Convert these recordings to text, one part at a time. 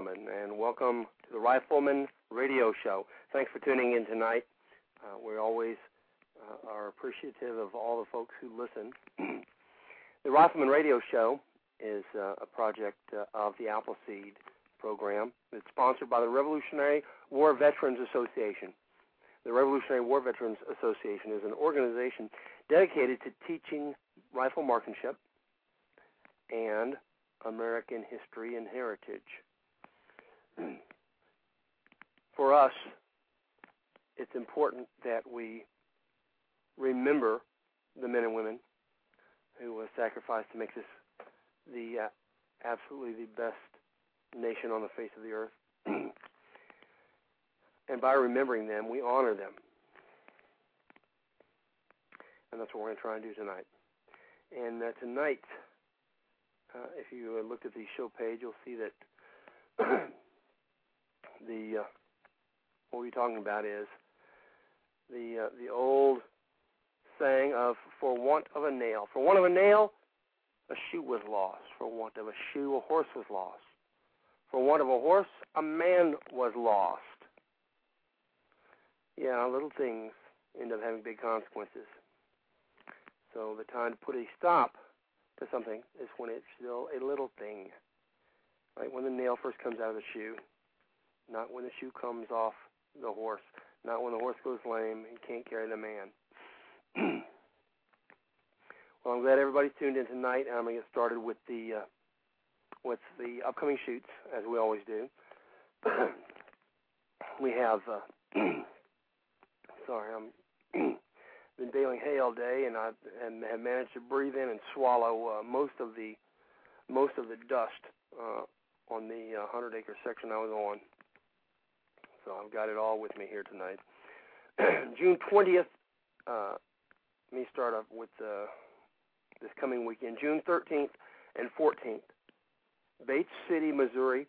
Gentlemen, and welcome to the Rifleman Radio Show. Thanks for tuning in tonight. Uh, we always uh, are appreciative of all the folks who listen. the Rifleman Radio Show is uh, a project uh, of the Appleseed program. It's sponsored by the Revolutionary War Veterans Association. The Revolutionary War Veterans Association is an organization dedicated to teaching rifle marksmanship and American history and heritage. For us, it's important that we remember the men and women who were sacrificed to make this the uh, absolutely the best nation on the face of the earth. and by remembering them, we honor them. And that's what we're going to try and do tonight. And uh, tonight, uh, if you uh, looked at the show page, you'll see that the uh, what we're talking about is the uh, the old saying of "for want of a nail." For want of a nail, a shoe was lost. For want of a shoe, a horse was lost. For want of a horse, a man was lost. Yeah, little things end up having big consequences. So the time to put a stop to something is when it's still a little thing. Right when the nail first comes out of the shoe, not when the shoe comes off the horse, not when the horse goes lame and can't carry the man. well, I'm glad everybody's tuned in tonight. and I'm gonna get started with the uh, with the upcoming shoots as we always do. we have. Uh, sorry, I'm been bailing hay all day, and I and have managed to breathe in and swallow uh, most of the most of the dust uh, on the uh, hundred acre section I was on. So I've got it all with me here tonight. June twentieth. Uh, let me start off with uh, this coming weekend, June thirteenth and fourteenth. Bates City, Missouri.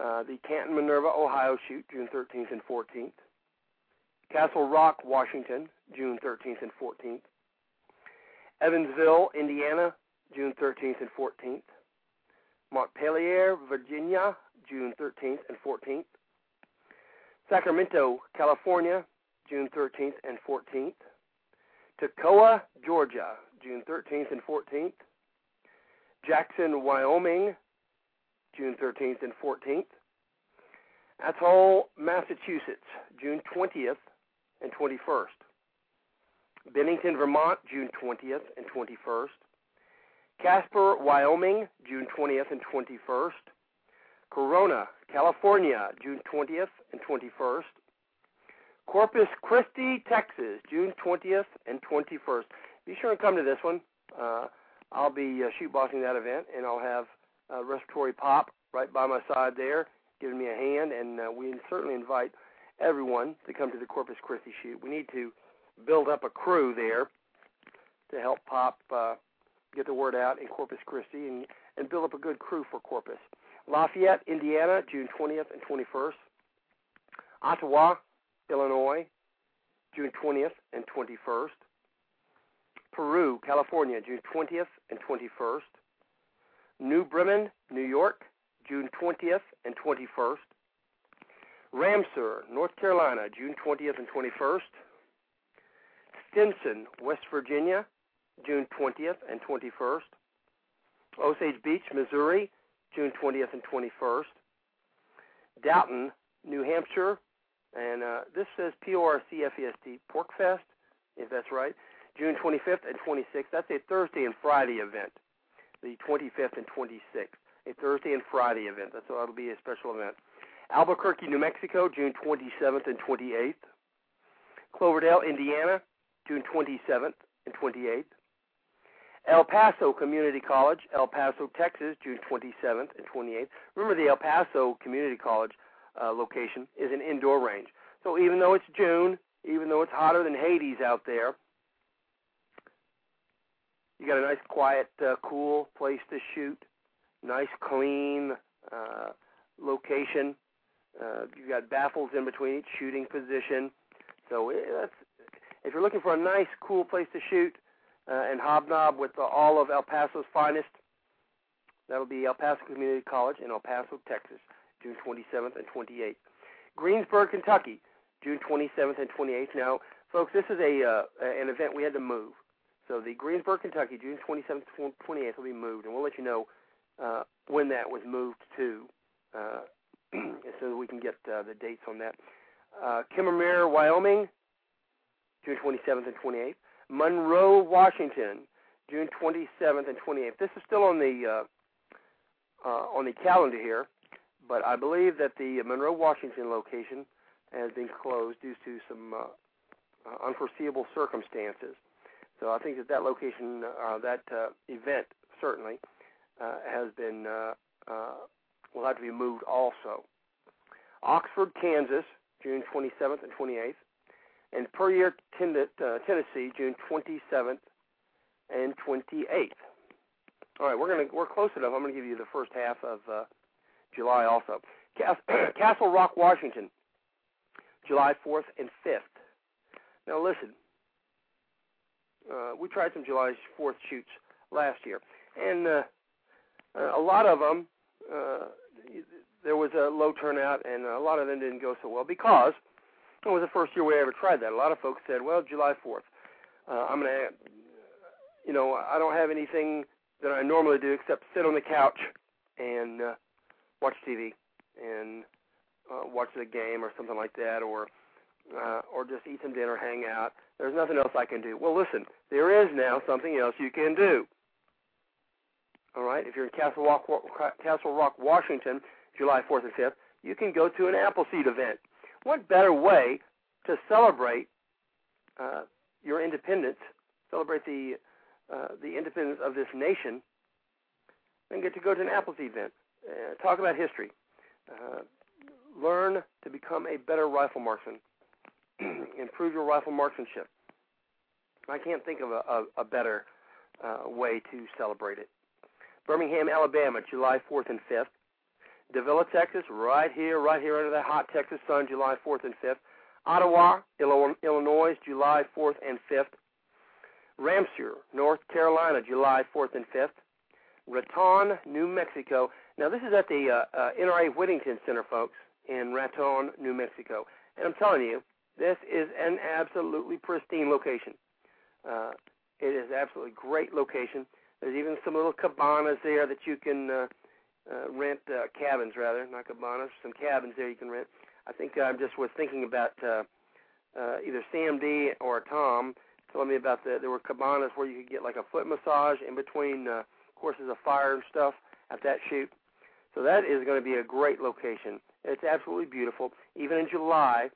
Uh, the Canton Minerva, Ohio shoot, June 13th and 14th. Castle Rock, Washington, June 13th and 14th. Evansville, Indiana, June 13th and 14th. Montpelier, Virginia, June 13th and 14th. Sacramento, California, June 13th and 14th. Toccoa, Georgia, June 13th and 14th. Jackson, Wyoming, June 13th and 14th. Athol, Massachusetts, June 20th and 21st. Bennington, Vermont, June 20th and 21st. Casper, Wyoming, June 20th and 21st. Corona, California, June 20th and 21st. Corpus Christi, Texas, June 20th and 21st. Be sure and come to this one. Uh, I'll be uh, shoot bossing that event, and I'll have uh, Respiratory Pop right by my side there, giving me a hand, and uh, we certainly invite everyone to come to the Corpus Christi shoot. We need to build up a crew there to help Pop uh, get the word out in Corpus Christi and, and build up a good crew for Corpus. Lafayette, Indiana, June 20th and 21st. Ottawa, Illinois, June 20th and 21st. Peru, California, June 20th and 21st. New Bremen, New York, June 20th and 21st. Ramseur, North Carolina, June 20th and 21st. Stinson, West Virginia, June 20th and 21st. Osage Beach, Missouri, June 20th and 21st. Downton, New Hampshire, and uh, this says P-O-R-C-F-E-S-T, Pork Fest, if that's right, June 25th and 26th. That's a Thursday and Friday event, the 25th and 26th, a Thursday and Friday event. That's so that'll be a special event. Albuquerque, New Mexico, June 27th and 28th. Cloverdale, Indiana, June 27th and 28th. El Paso Community College, El Paso, Texas, June 27th and 28th. Remember, the El Paso Community College uh, location is an indoor range. So even though it's June, even though it's hotter than Hades out there, you got a nice, quiet, uh, cool place to shoot. Nice, clean uh, location. Uh, you got baffles in between each shooting position. So it, that's if you're looking for a nice, cool place to shoot and hobnob with uh, all of El Paso's finest, that'll be El Paso Community College in El Paso, Texas, June 27th and 28th. Greensburg, Kentucky, June 27th and 28th. Now, folks, this is a uh, an event we had to move. So the Greensburg, Kentucky, June 27th to 28th will be moved, and we'll let you know uh, when that was moved to, uh, so that we can get uh, the dates on that. Uh, Kemmerer, Wyoming, June 27th and 28th. Monroe, Washington, June 27th and 28th. This is still on the uh, uh, on the calendar here, but I believe that the Monroe, Washington location has been closed due to some uh, uh, unforeseeable circumstances. So I think that that location, uh, that uh, event, certainly uh, has been uh, uh, will have to be moved also. Oxford, Kansas, June 27th and 28th and Puryear, uh, Tennessee, June 27th and 28th. All right, we're gonna we're close enough. I'm gonna give you the first half of uh, July also. Castle Rock, Washington, July 4th and 5th. Now listen, uh, we tried some July 4th shoots last year, and uh, a lot of them uh, there was a low turnout, and a lot of them didn't go so well because it was the first year we ever tried that. A lot of folks said, "Well, July 4th, uh, I'm gonna, you know, I don't have anything that I normally do except sit on the couch and uh, watch TV and uh, watch the game or something like that, or uh, or just eat some dinner, hang out. There's nothing else I can do. Well, listen, there is now something else you can do. All right, if you're in Castle Rock, Castle Rock, Washington, July 4th and 5th, you can go to an Appleseed event what better way to celebrate uh, your independence, celebrate the uh, the independence of this nation, than get to go to an Appleseed event, uh, talk about history, uh, learn to become a better rifle marksman, improve your rifle marksmanship. I can't think of a, a, a better uh, way to celebrate it. Birmingham, Alabama, July 4th and 5th. Davilla, Texas, right here, right here under that hot Texas sun, July 4th and 5th. Ottawa, Illinois, July 4th and 5th. Ramseur, North Carolina, July 4th and 5th. Raton, New Mexico. Now, this is at the uh, uh, NRA Whittington Center, folks, in Raton, New Mexico. And I'm telling you, this is an absolutely pristine location. Uh, it is absolutely great location. There's even some little cabanas there that you can uh, uh, rent uh, cabins, rather, not cabanas, some cabins there you can rent. I think I just was thinking about uh, uh, either CMD or Tom telling me about the there were cabanas where you could get like a foot massage in between uh, courses of fire and stuff at that shoot. So that is going to be a great location. It's absolutely beautiful. Even in July,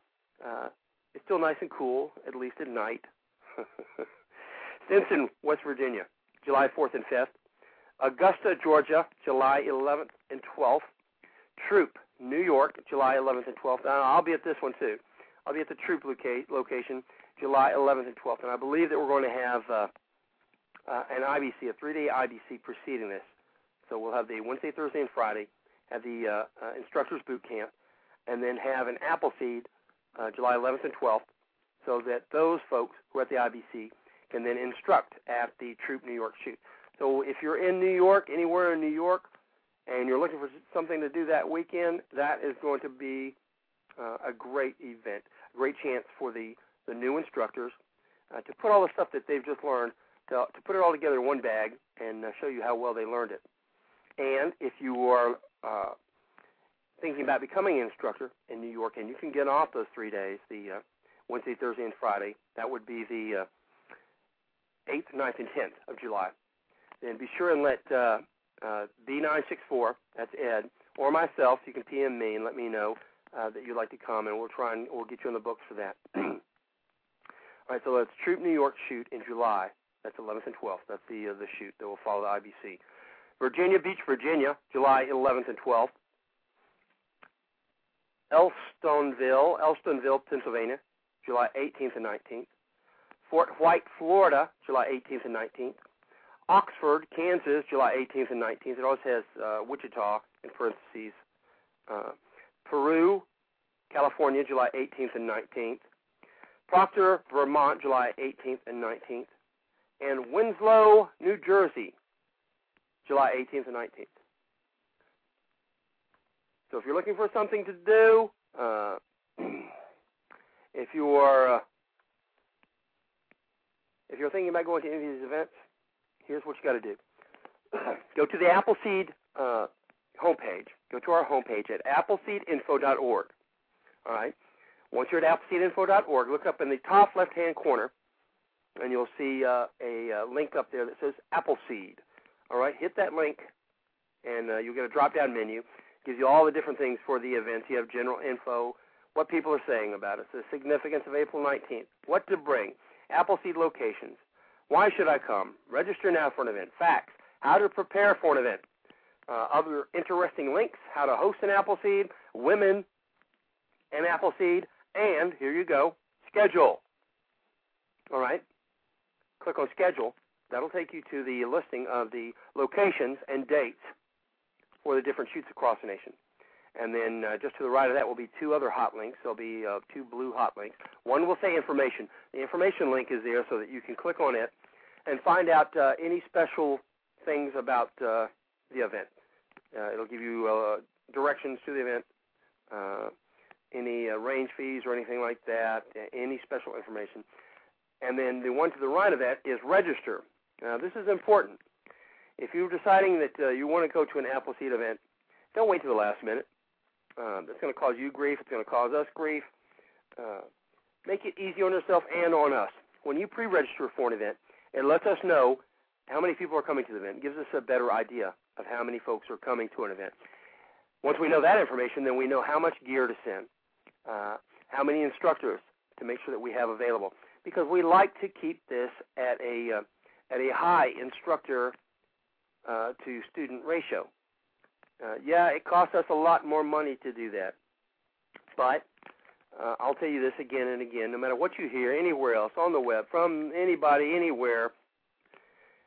uh, it's still nice and cool, at least at night. Stinson, West Virginia, July 4th and 5th. Augusta, Georgia, July 11th and 12th. Troop, New York, July 11th and 12th. Now, I'll be at this one too. I'll be at the Troop loca- location, July 11th and 12th, and I believe that we're going to have uh, uh, an IBC, a three-day IBC preceding this. So we'll have the Wednesday, Thursday, and Friday, have the uh, uh, instructors boot camp, and then have an Appleseed uh, July 11th and 12th, so that those folks who are at the IBC can then instruct at the Troop New York shoot. So if you're in New York, anywhere in New York, and you're looking for something to do that weekend, that is going to be uh, a great event, a great chance for the, the new instructors uh, to put all the stuff that they've just learned, to, to put it all together in one bag and uh, show you how well they learned it. And if you are uh, thinking about becoming an instructor in New York, and you can get off those three days, the uh, Wednesday, Thursday, and Friday, that would be the uh, 8th, 9th, and 10th of July. Then be sure and let uh, uh, B964, that's Ed, or myself, you can PM me and let me know uh, that you'd like to come, and we'll try and we'll get you on the books for that. All right, so let's Troop New York shoot in July. That's 11th and 12th. That's the uh, the shoot that will follow the IBC. Virginia Beach, Virginia, July 11th and 12th. Elstonville, Elstonville, Pennsylvania, July 18th and 19th. Fort White, Florida, July 18th and 19th. Oxford, Kansas, July 18th and 19th. It always has uh, Wichita in parentheses. Uh, Peru, California, July 18th and 19th. Proctor, Vermont, July 18th and 19th. And Winslow, New Jersey, July 18th and 19th. So if you're looking for something to do, uh, if you are uh, if you're thinking about going to any of these events, here's what you got to do. Go to the Appleseed uh, homepage. Go to our homepage at appleseedinfo.org. All right. Once you're at appleseedinfo.org, look up in the top left-hand corner, and you'll see uh, a uh, link up there that says Appleseed. All right. Hit that link, and uh, you'll get a drop-down menu. Gives you all the different things for the events. You have general info, what people are saying about it, the significance of April 19th, what to bring, Appleseed locations, why should I come? Register now for an event. Facts. How to prepare for an event. Uh, other interesting links. How to host an Appleseed. Women and Appleseed. And here you go. Schedule. All right. Click on schedule. That'll take you to the listing of the locations and dates for the different shoots across the nation. And then uh, just to the right of that will be two other hot links. There'll be uh, two blue hot links. One will say information. The information link is there so that you can click on it and find out uh, any special things about uh, the event. Uh, it'll give you uh, directions to the event, uh, any uh, range fees or anything like that, any special information. And then the one to the right of that is register. Now, this is important. If you're deciding that uh, you want to go to an Appleseed event, don't wait to the last minute. Uh, that's going to cause you grief. It's going to cause us grief. Uh, make it easy on yourself and on us. When you pre-register for an event, it lets us know how many people are coming to the event. It gives us a better idea of how many folks are coming to an event. Once we know that information, then we know how much gear to send, uh, how many instructors to make sure that we have available, because we like to keep this at a uh, at a high instructor uh, to student ratio. Uh, yeah, it costs us a lot more money to do that, but uh, I'll tell you this again and again. No matter what you hear anywhere else on the web from anybody anywhere,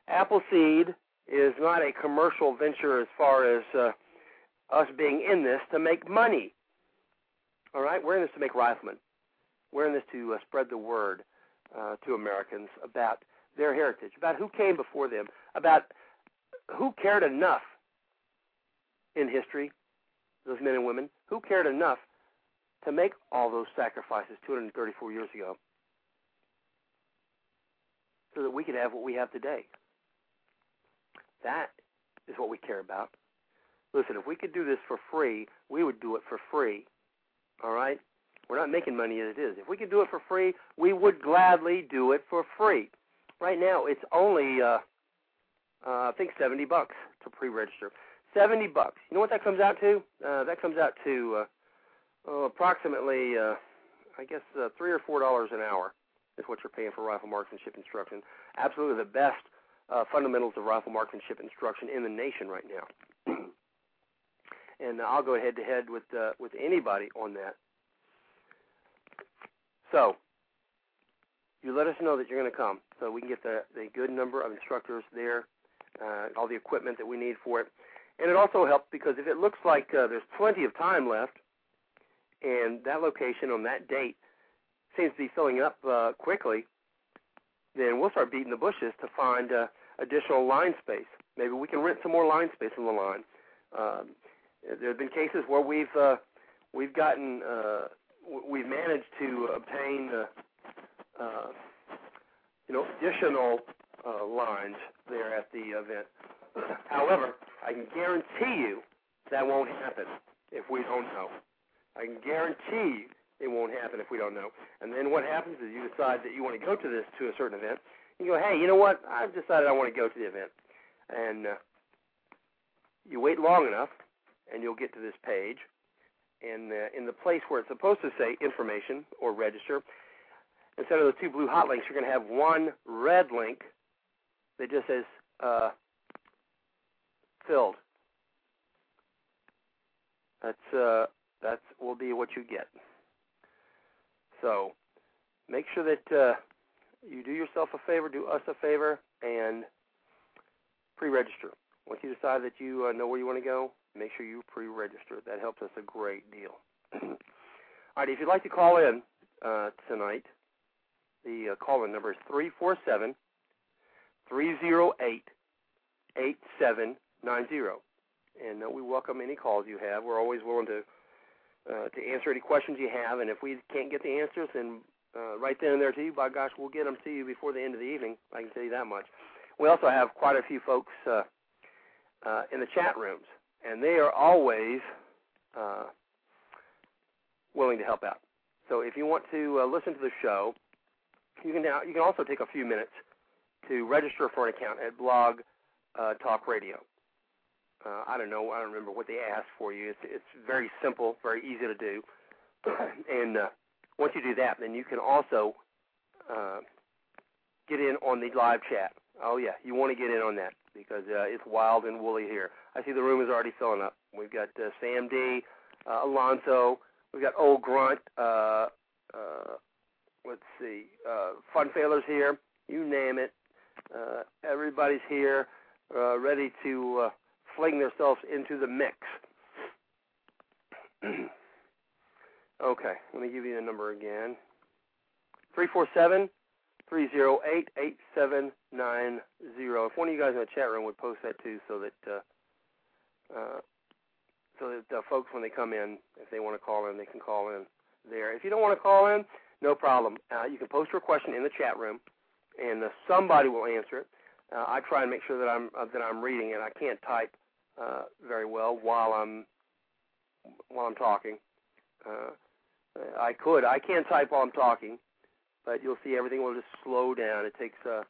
Appleseed is not a commercial venture as far as uh, us being in this to make money. All right, we're in this to make riflemen. we're in this to uh, spread the word uh, to Americans about their heritage, about who came before them, about who cared enough in history, those men and women, who cared enough to make all those sacrifices 234 years ago so that we could have what we have today. That is what we care about. Listen, if we could do this for free, we would do it for free. All right? We're not making money as it is. If we could do it for free, we would gladly do it for free. Right now, it's only uh, uh, I think 70 bucks to pre-register. 70 bucks. You know what that comes out to? Uh, that comes out to uh, oh, approximately, uh, I guess, uh, three or four dollars an hour is what you're paying for rifle marksmanship instruction. Absolutely the best uh, fundamentals of rifle marksmanship instruction in the nation right now. and I'll go head to head with uh, with anybody on that. So you let us know that you're going to come, so we can get the the good number of instructors there, uh, all the equipment that we need for it, and it also helps because if it looks like uh, there's plenty of time left, and that location on that date seems to be filling up uh, quickly, then we'll start beating the bushes to find uh, additional line space. Maybe we can rent some more line space on the line. Um, there have been cases where we've uh, we've gotten uh, we've managed to obtain uh, uh, you know additional uh, lines there at the event. However, I can guarantee you that won't happen if we don't know. I can guarantee it won't happen if we don't know. And then what happens is you decide that you want to go to this to a certain event. You go, hey, you know what? I've decided I want to go to the event, and uh, you wait long enough, and you'll get to this page, and uh, in the place where it's supposed to say information or register, instead of the two blue hot links, you're going to have one red link that just says uh, filled. That's uh, that's will be what you get. So make sure that uh, you do yourself a favor, do us a favor, and pre-register. Once you decide that you uh, know where you want to go, make sure you pre-register. That helps us a great deal. All right, if you'd like to call in uh, tonight, the uh, call-in number is three four seven three zero eight eight seven nine zero, and uh, we welcome any calls you have. We're always willing to uh, to answer any questions you have, and if we can't get the answers, then uh, right then and there to you, by gosh, we'll get them to you before the end of the evening. I can tell you that much. We also have quite a few folks uh, uh, in the chat rooms, and they are always uh, willing to help out. So if you want to uh, listen to the show, you can now you can also take a few minutes to register for an account at Blog uh, Talk Radio. Uh, I don't know. I don't remember what they asked for you. It's it's very simple, very easy to do. and uh, once you do that, then you can also uh, get in on the live chat. Oh yeah, you want to get in on that because uh, it's wild and woolly here. I see the room is already filling up. We've got uh, Sam D, uh, Alonso. We've got Old Grunt. Uh, uh, let's see, uh, Fun Failers here. You name it. Uh, everybody's here, uh, ready to uh, fling themselves into the mix. okay, let me give you the number again. 347 308 8790. If one of you guys in the chat room would post that too so that uh, uh, so that folks when they come in, if they want to call in, they can call in there. If you don't want to call in, no problem. Uh, you can post your question in the chat room, and uh, somebody will answer it. Uh, I try and make sure that I'm uh, that I'm reading it. I can't type uh, very well while I'm while I'm talking. Uh, I could. I can't type while I'm talking, but you'll see everything will just slow down. It takes a,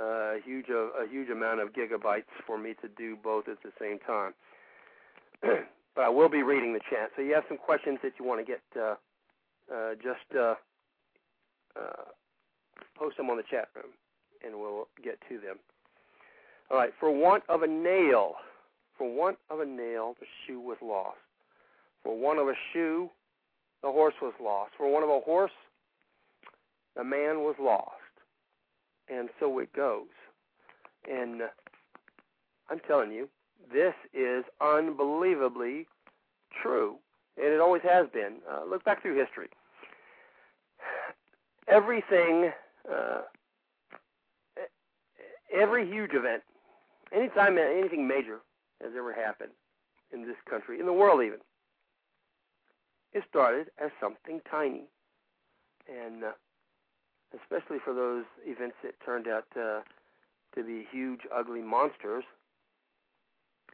a huge a, a huge amount of gigabytes for me to do both at the same time. but I will be reading the chat. So you have some questions that you want to get, uh, uh, just uh, uh, post them on the chat room, and we'll get to them. All right. For want of a nail, for want of a nail, the shoe was lost. For want of a shoe, the horse was lost. For want of a horse, the man was lost. And so it goes. And I'm telling you, this is unbelievably true. And it always has been. Uh, look back through history. everything, uh, every huge event, anytime anything major has ever happened in this country, in the world even, it started as something tiny, and uh, especially for those events that turned out uh, to be huge, ugly monsters,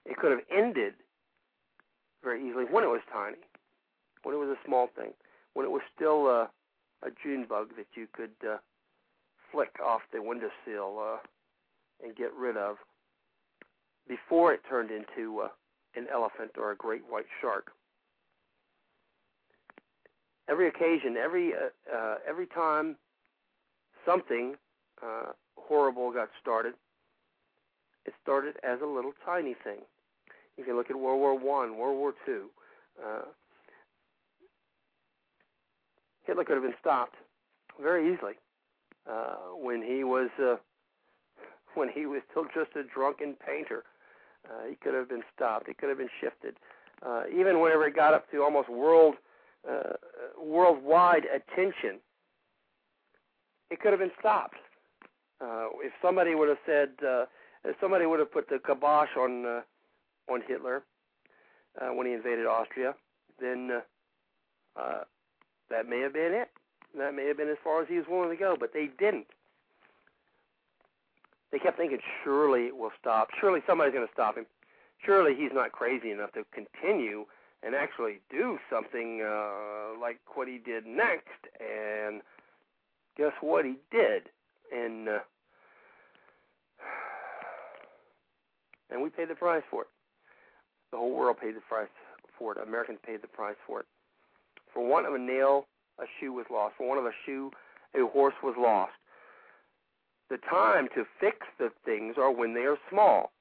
it could have ended very easily when it was tiny, when it was a small thing, when it was still uh, a June bug that you could uh, flick off the windowsill uh, and get rid of before it turned into uh, an elephant or a great white shark. Every occasion, every uh, uh, every time something uh, horrible got started, it started as a little tiny thing. If you can look at World War One, World War Two. Uh, Hitler could have been stopped very easily uh, when he was uh, when he was still just a drunken painter. Uh, he could have been stopped. He could have been shifted. Uh, even whenever it got up to almost world uh, worldwide attention, it could have been stopped. Uh, if somebody would have said, uh, if somebody would have put the kibosh on uh, on Hitler uh, when he invaded Austria, then uh, uh, that may have been it. That may have been as far as he was willing to go, but they didn't. They kept thinking, surely it will stop. Surely somebody's going to stop him. Surely he's not crazy enough to continue and actually do something uh, like what he did next. And guess what he did? And uh, and we paid the price for it. The whole world paid the price for it. Americans paid the price for it. For one of a nail, a shoe was lost. For one of a shoe, a horse was lost. The time to fix the things are when they are small.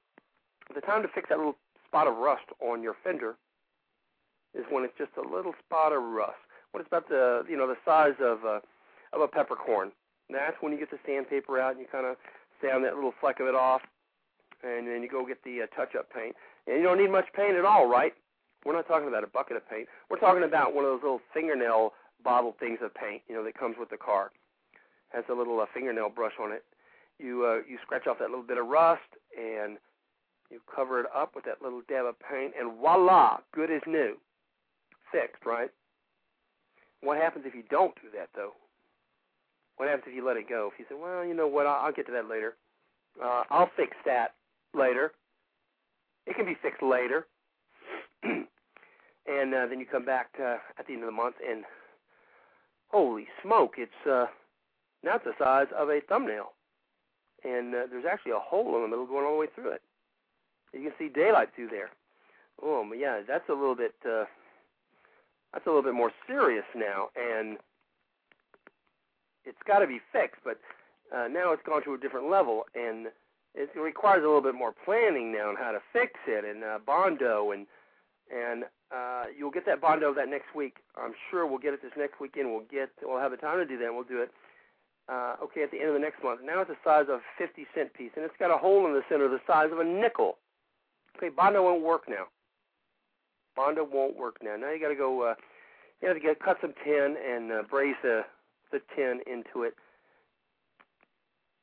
The time to fix that little spot of rust on your fender is when it's just a little spot of rust. When it's about the you know the size of a of a peppercorn. That's when you get the sandpaper out and you kind of sand that little fleck of it off, and then you go get the uh, touch-up paint. And you don't need much paint at all, right? We're not talking about a bucket of paint. We're talking about one of those little fingernail bottle things of paint, you know, that comes with the car. Has a little uh, fingernail brush on it. You uh, you scratch off that little bit of rust and you cover it up with that little dab of paint, and voila, good as new, fixed, right? What happens if you don't do that, though? What happens if you let it go? If you say, well, you know what, I'll, I'll get to that later. Uh, I'll fix that later. It can be fixed later. and uh, then you come back uh, at the end of the month, and holy smoke, it's uh, now it's the size of a thumbnail, and uh, there's actually a hole in the middle going all the way through it. You can see daylight through there. Oh, but yeah, that's a little bit uh, that's a little bit more serious now, and it's got to be fixed. But uh, now it's gone to a different level, and it requires a little bit more planning now on how to fix it, and uh, bondo, and and uh, you'll get that bondo that next week. I'm sure we'll get it this next weekend. We'll get we'll have the time to do that. and We'll do it. Uh, okay, at the end of the next month. Now it's the size of a 50 cent piece, and it's got a hole in the center the size of a nickel. Okay, bondo won't work now. Bondo won't work now. Now you got to go. Uh, you have to get cut some tin and uh, the the tin into it.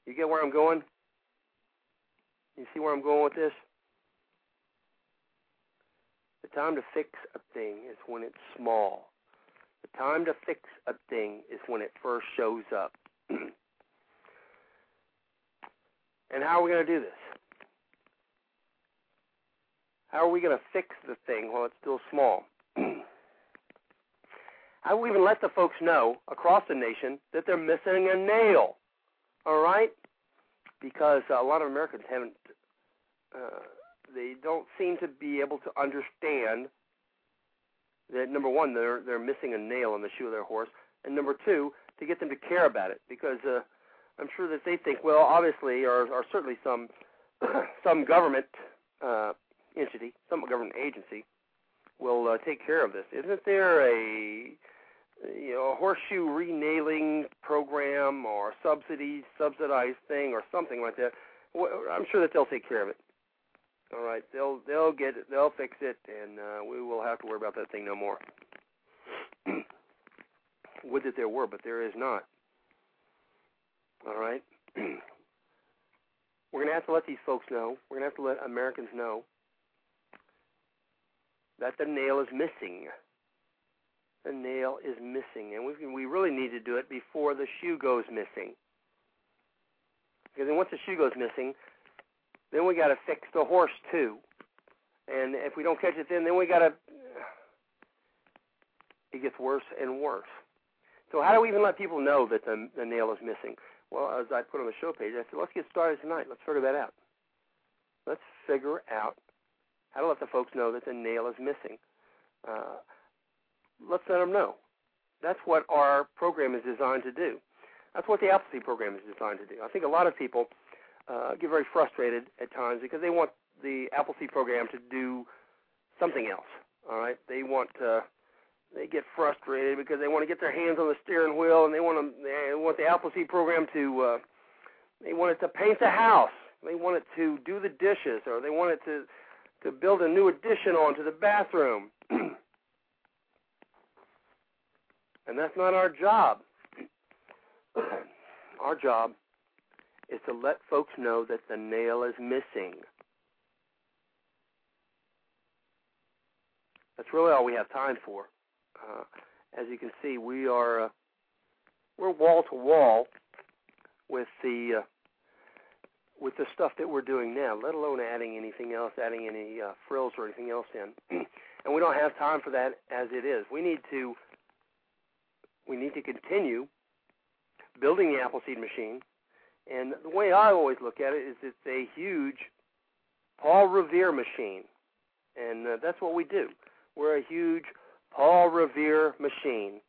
You get where I'm going? You see where I'm going with this? The time to fix a thing is when it's small. The time to fix a thing is when it first shows up. And how are we going to do this? How are we going to fix the thing while it's still small? I will even let the folks know across the nation that they're missing a nail? All right? Because a lot of Americans haven't uh, they don't seem to be able to understand that number one they're they're missing a nail in the shoe of their horse, and number two to get them to care about it because uh, I'm sure that they think well obviously or or certainly some some government uh, entity some government agency will uh, take care of this. Isn't there a you know, a horseshoe renailing program or subsidy subsidized thing or something like that. I'm sure that they'll take care of it. All right, they'll they'll get it, they'll fix it, and uh, we will have to worry about that thing no more. Would that there were, but there is not. All right. We're going to have to let these folks know. We're going to have to let Americans know that the nail is missing. The nail is missing, and we we really need to do it before the shoe goes missing. Because then once the shoe goes missing, then we got to fix the horse too. And if we don't catch it then, then we got to. It gets worse and worse. So how do we even let people know that the the nail is missing? Well, as I put on the show page, I said, let's get started tonight. Let's figure that out. Let's figure out how to let the folks know that the nail is missing. Uh, let's let them know. That's what our program is designed to do. That's what the Appleseed program is designed to do. I think a lot of people uh, get very frustrated at times because they want the Appleseed program to do something else. All right, they want to. They get frustrated because they want to get their hands on the steering wheel and they want to. They want the Appleseed program to. Uh, they want it to paint the house. They want it to do the dishes, or they want it to to build a new addition onto the bathroom. and that's not our job. our job is to let folks know that the nail is missing. That's really all we have time for. Uh, as you can see, we are uh, we're wall to wall with the uh, with the stuff that we're doing now, let alone adding anything else, adding any uh, frills or anything else in. and we don't have time for that as it is. We need to we need to continue building the Appleseed machine. And the way I always look at it is it's a huge Paul Revere machine. And uh, that's what we do. We're a huge Paul Revere machine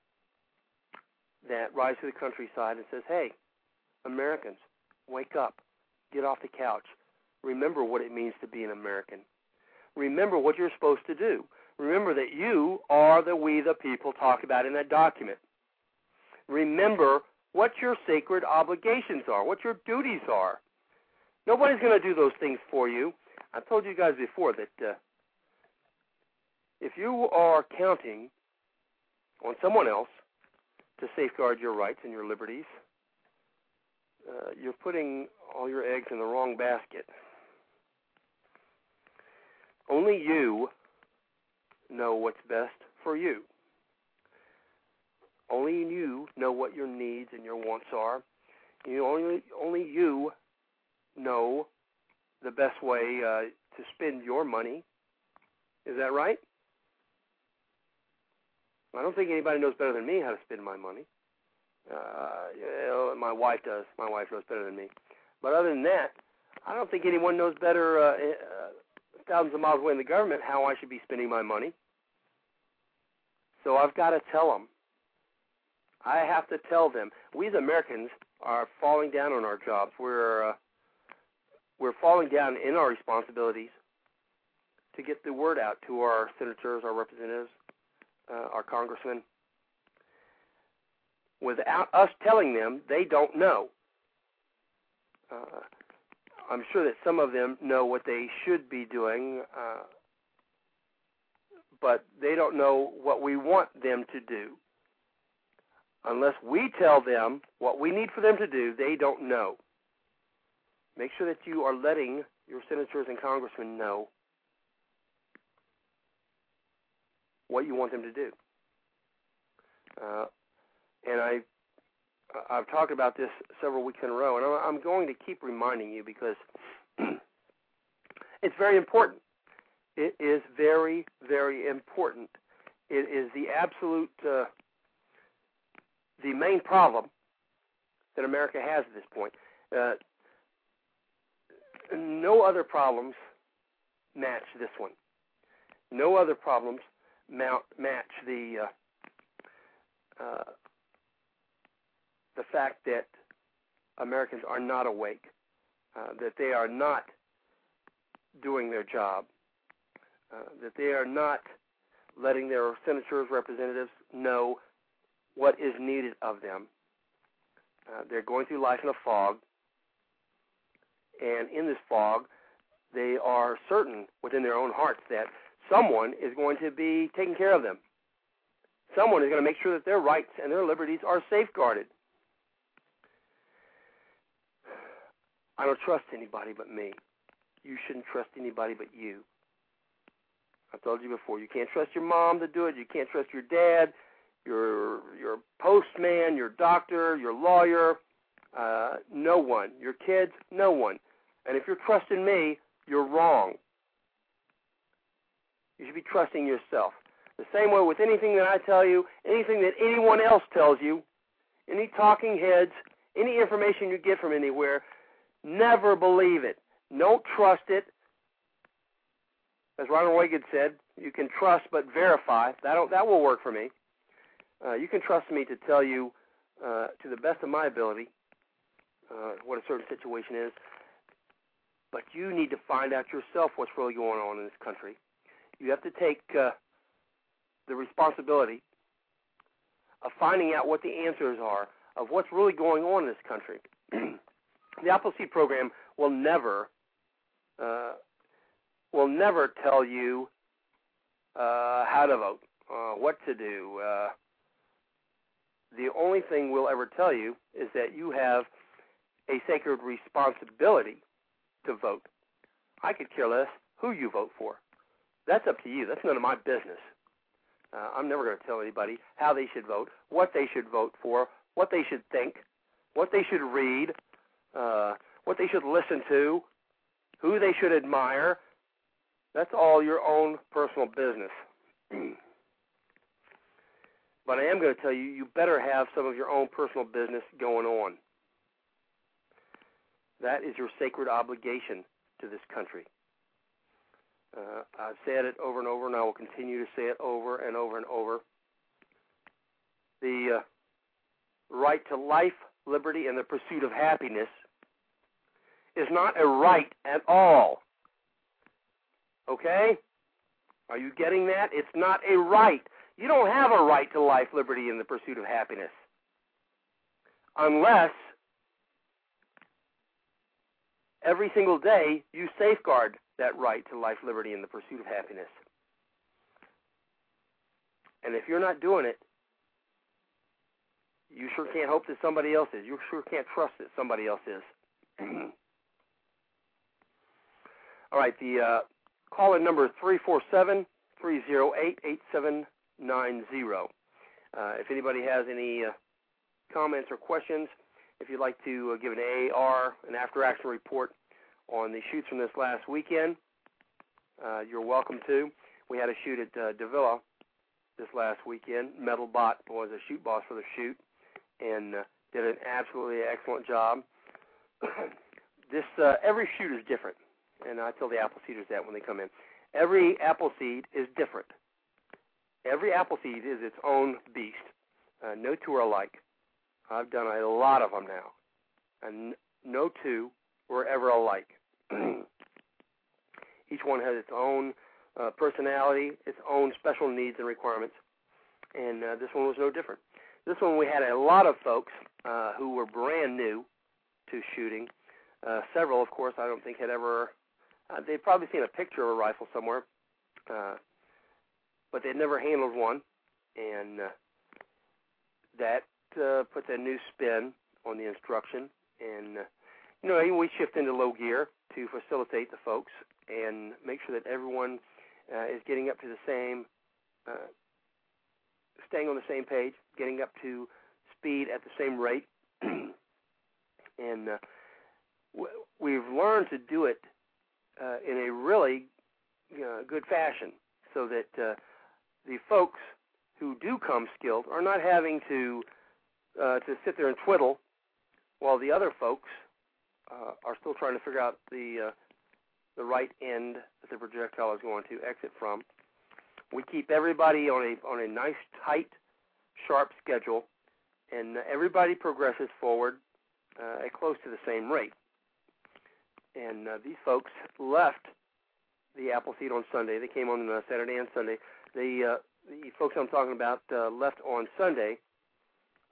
that rides through the countryside and says, hey, Americans, wake up. Get off the couch. Remember what it means to be an American. Remember what you're supposed to do. Remember that you are the we the people talk about in that document. Remember what your sacred obligations are, what your duties are. Nobody's going to do those things for you. I've told you guys before that uh, if you are counting on someone else to safeguard your rights and your liberties, uh, you're putting all your eggs in the wrong basket. Only you know what's best for you. Only you know what your needs and your wants are. You only only you know the best way uh, to spend your money. Is that right? I don't think anybody knows better than me how to spend my money. Uh, you know, my wife does. My wife knows better than me. But other than that, I don't think anyone knows better, uh, uh, thousands of miles away in the government, how I should be spending my money. So I've got to tell them. I have to tell them. We as Americans are falling down on our jobs. We're uh, we're falling down in our responsibilities to get the word out to our senators, our representatives, uh, our congressmen. Without us telling them, they don't know uh, I'm sure that some of them know what they should be doing, uh, but they don't know what we want them to do. Unless we tell them what we need for them to do, they don't know. Make sure that you are letting your senators and congressmen know what you want them to do. Uh, and I I've talked about this several weeks in a row, and I'm going to keep reminding you because it's very important. It is very, very important. It is the absolute, uh, the main problem that America has at this point. Uh, no other problems match this one. No other problems mount, match the uh, uh, the fact that Americans are not awake, uh, that they are not doing their job, uh, that they are not letting their senators, representatives know what is needed of them. Uh, they're going through life in a fog, and in this fog, they are certain within their own hearts that someone is going to be taking care of them. Someone is going to make sure that their rights and their liberties are safeguarded. I don't trust anybody but me. You shouldn't trust anybody but you. I've told you before, you can't trust your mom to do it. You can't trust your dad, your your postman, your doctor, your lawyer, uh, no one. Your kids, no one. And if you're trusting me, you're wrong. You should be trusting yourself. The same way with anything that I tell you, anything that anyone else tells you, any talking heads, any information you get from anywhere, never believe it. Don't trust it. As Ronald Reagan said, you can trust but verify. That that will work for me. Uh, you can trust me to tell you, uh, to the best of my ability, uh, what a certain situation is. But you need to find out yourself what's really going on in this country. You have to take uh, the responsibility of finding out what the answers are of what's really going on in this country. the Appleseed program will never uh, will never tell you uh, how to vote, uh, what to do. Uh, the only thing we'll ever tell you is that you have a sacred responsibility to vote. I could care less who you vote for. That's up to you. That's none of my business. Uh, I'm never going to tell anybody how they should vote, what they should vote for, what they should think, what they should read, uh, what they should listen to, who they should admire. That's all your own personal business. but I am going to tell you, you better have some of your own personal business going on. That is your sacred obligation to this country. Uh, I've said it over and over, and I will continue to say it over and over and over. The uh, right to life, liberty, and the pursuit of happiness is not a right at all. Okay? Are you getting that? It's not a right. You don't have a right to life, liberty, and the pursuit of happiness. Unless every single day you safeguard that right to life, liberty, and the pursuit of happiness. And if you're not doing it, you sure can't hope that somebody else is. You sure can't trust that somebody else is. All right, the uh, call in number eight seven nine zero. Uh, if anybody has any uh, comments or questions, if you'd like to uh, give an AR, an after action report, on the shoots from this last weekend. Uh, you're welcome to. We had a shoot at uh, Davilla this last weekend. Metalbot was a shoot boss for the shoot and uh, did an absolutely excellent job. this uh, every shoot is different, and I tell the apple seeders that when they come in. Every apple seed is different. Every apple seed is its own beast. Uh, no two are alike. I've done a lot of them now, and no two were ever alike. Each one has its own uh, personality, its own special needs and requirements, and uh, this one was no different. This one we had a lot of folks uh, who were brand new to shooting. Uh, several, of course, I don't think had ever. Uh, they'd probably seen a picture of a rifle somewhere, uh, but they'd never handled one, and uh, that uh, puts a new spin on the instruction. And uh, you know, we shift into low gear to facilitate the folks and make sure that everyone uh, is getting up to the same, uh, staying on the same page, getting up to speed at the same rate. and uh, we've learned to do it uh, in a really uh, good fashion so that uh, the folks who do come skilled are not having to uh, to sit there and twiddle while the other folks uh, are still trying to figure out the uh, the right end that the projectile is going to exit from. We keep everybody on a on a nice tight, sharp schedule, and everybody progresses forward uh, at close to the same rate. And uh, these folks left the Appleseed on Sunday. They came on uh, Saturday and Sunday. The uh, the folks I'm talking about uh, left on Sunday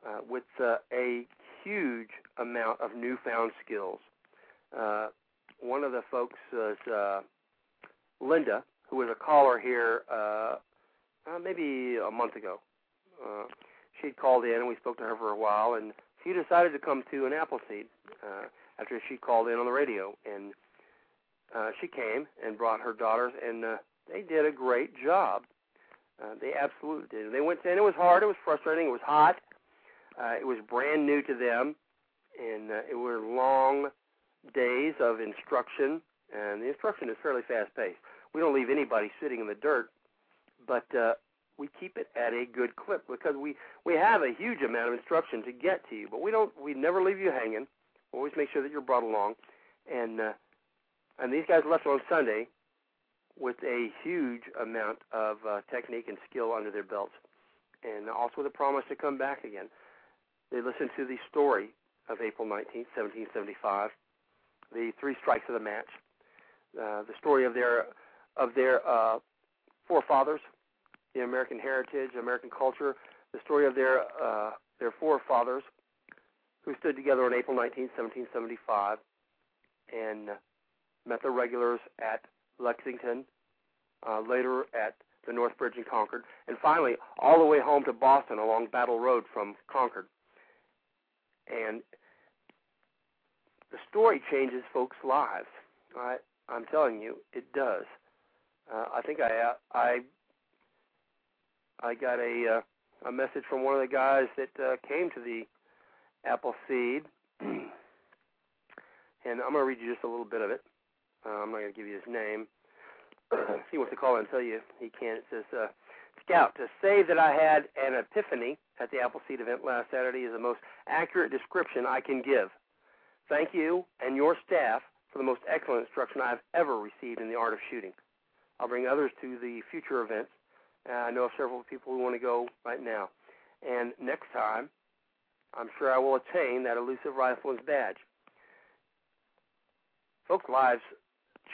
uh, with uh, a huge amount of newfound skills. Uh, one of the folks was uh, Linda, who was a caller here uh, uh, maybe a month ago. Uh, she'd called in and we spoke to her for a while, and she decided to come to an Appleseed. Uh, after she called in on the radio, and uh, she came and brought her daughters, and uh, they did a great job. Uh, they absolutely did. They went, and it was hard. It was frustrating. It was hot. Uh, it was brand new to them, and uh, it were long days of instruction. And the instruction is fairly fast paced. We don't leave anybody sitting in the dirt, but uh, we keep it at a good clip because we we have a huge amount of instruction to get to you. But we don't. We never leave you hanging. We always make sure that you're brought along, and uh, and these guys left on Sunday with a huge amount of uh, technique and skill under their belts, and also the promise to come back again. They listened to the story of April 19, 1775, the three strikes of the match, uh, the story of their of their uh, forefathers, the American heritage, American culture, the story of their uh, their forefathers who stood together on April 19, 1775, and met the regulars at Lexington, uh, later at the North Bridge in Concord, and finally all the way home to Boston along Battle Road from Concord. And the story changes folks' lives. I, I'm telling you, it does. Uh, I think I uh, I I got a uh, a message from one of the guys that uh, came to the Appleseed, and I'm to read you just a little bit of it. Uh, I'm not to give you his name. he wants to call and tell you he can. It says, uh, Scout, to say that I had an epiphany at the Appleseed event last Saturday is the most accurate description I can give. Thank you and your staff for the most excellent instruction I've ever received in the art of shooting. I'll bring others to the future events. Uh, I know of several people who want to go right now. And next time, I'm sure I will attain that elusive rifleman's badge. Folks' lives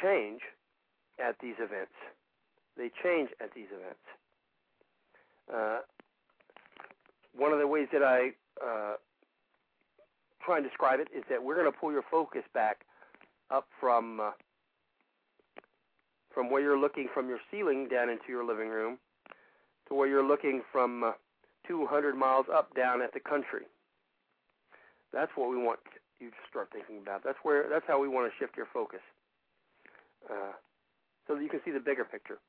change at these events. They change at these events. Uh, one of the ways that I uh, try and describe it is that we're going to pull your focus back up from uh, from where you're looking from your ceiling down into your living room to where you're looking from uh, 200 miles up down at the country. That's what we want you to start thinking about. That's where that's how we want to shift your focus, uh, so that you can see the bigger picture,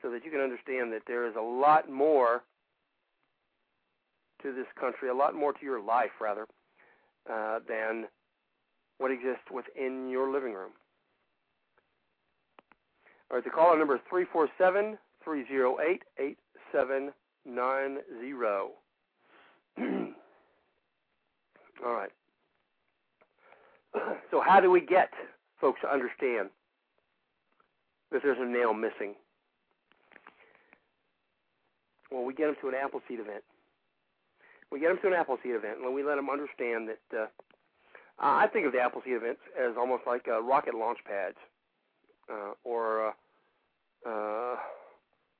so that you can understand that there is a lot more to this country, a lot more to your life rather, uh, than what exists within your living room. All right, the caller number is three four seven three zero eight eight seven nine zero. All right. So how do we get folks to understand that there's a nail missing? Well, we get them to an Appleseed event. We get them to an Appleseed event, and we let them understand that. Uh, I think of the Appleseed events as almost like uh, rocket launch pads, uh, or uh, uh,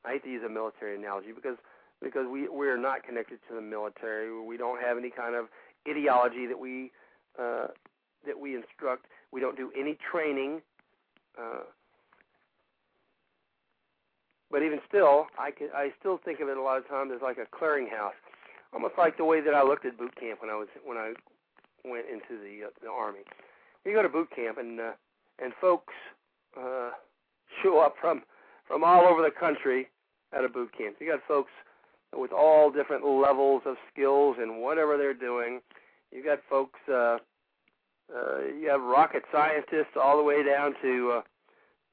I hate to use a military analogy because because we we're not connected to the military. We don't have any kind of ideology that we uh, that we instruct. We don't do any training. Uh, but even still, I can, I still think of it a lot of times as like a clearinghouse, almost like the way that I looked at boot camp when I was when I went into the uh, the army. You go to boot camp and uh, and folks uh, show up from from all over the country at a boot camp. You got folks with all different levels of skills and whatever they're doing. You got folks. Uh, uh, you have rocket scientists all the way down to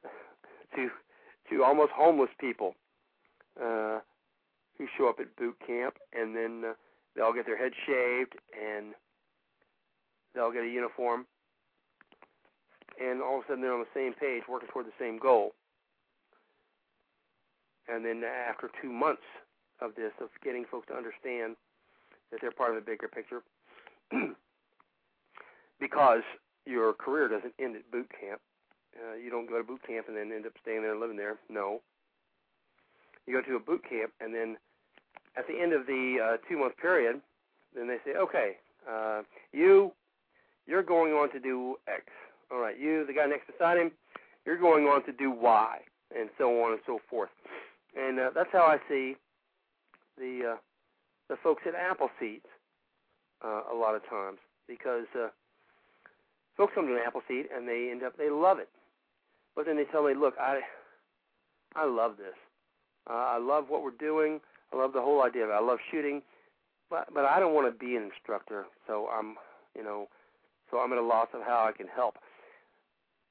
uh, to to almost homeless people uh, who show up at boot camp, and then uh, they all get their heads shaved and they'll get a uniform, and all of a sudden they're on the same page, working toward the same goal. And then after two months of this, of getting folks to understand that they're part of the bigger picture, because your career doesn't end at boot camp. Uh, you don't go to boot camp and then end up staying there and living there. No. You go to a boot camp, and then at the end of the uh, two month period, then they say, okay, uh, you you're going on to do X. All right, you, the guy next beside him, you're going on to do Y, and so on and so forth. And uh, that's how I see the uh, the folks at Appleseeds uh, a lot of times because uh, folks come to an Appleseed and they end up they love it, but then they tell me, look, I I love this. Uh, I love what we're doing. I love the whole idea of it. I love shooting, but but I don't want to be an instructor. So I'm you know, so I'm at a loss of how I can help.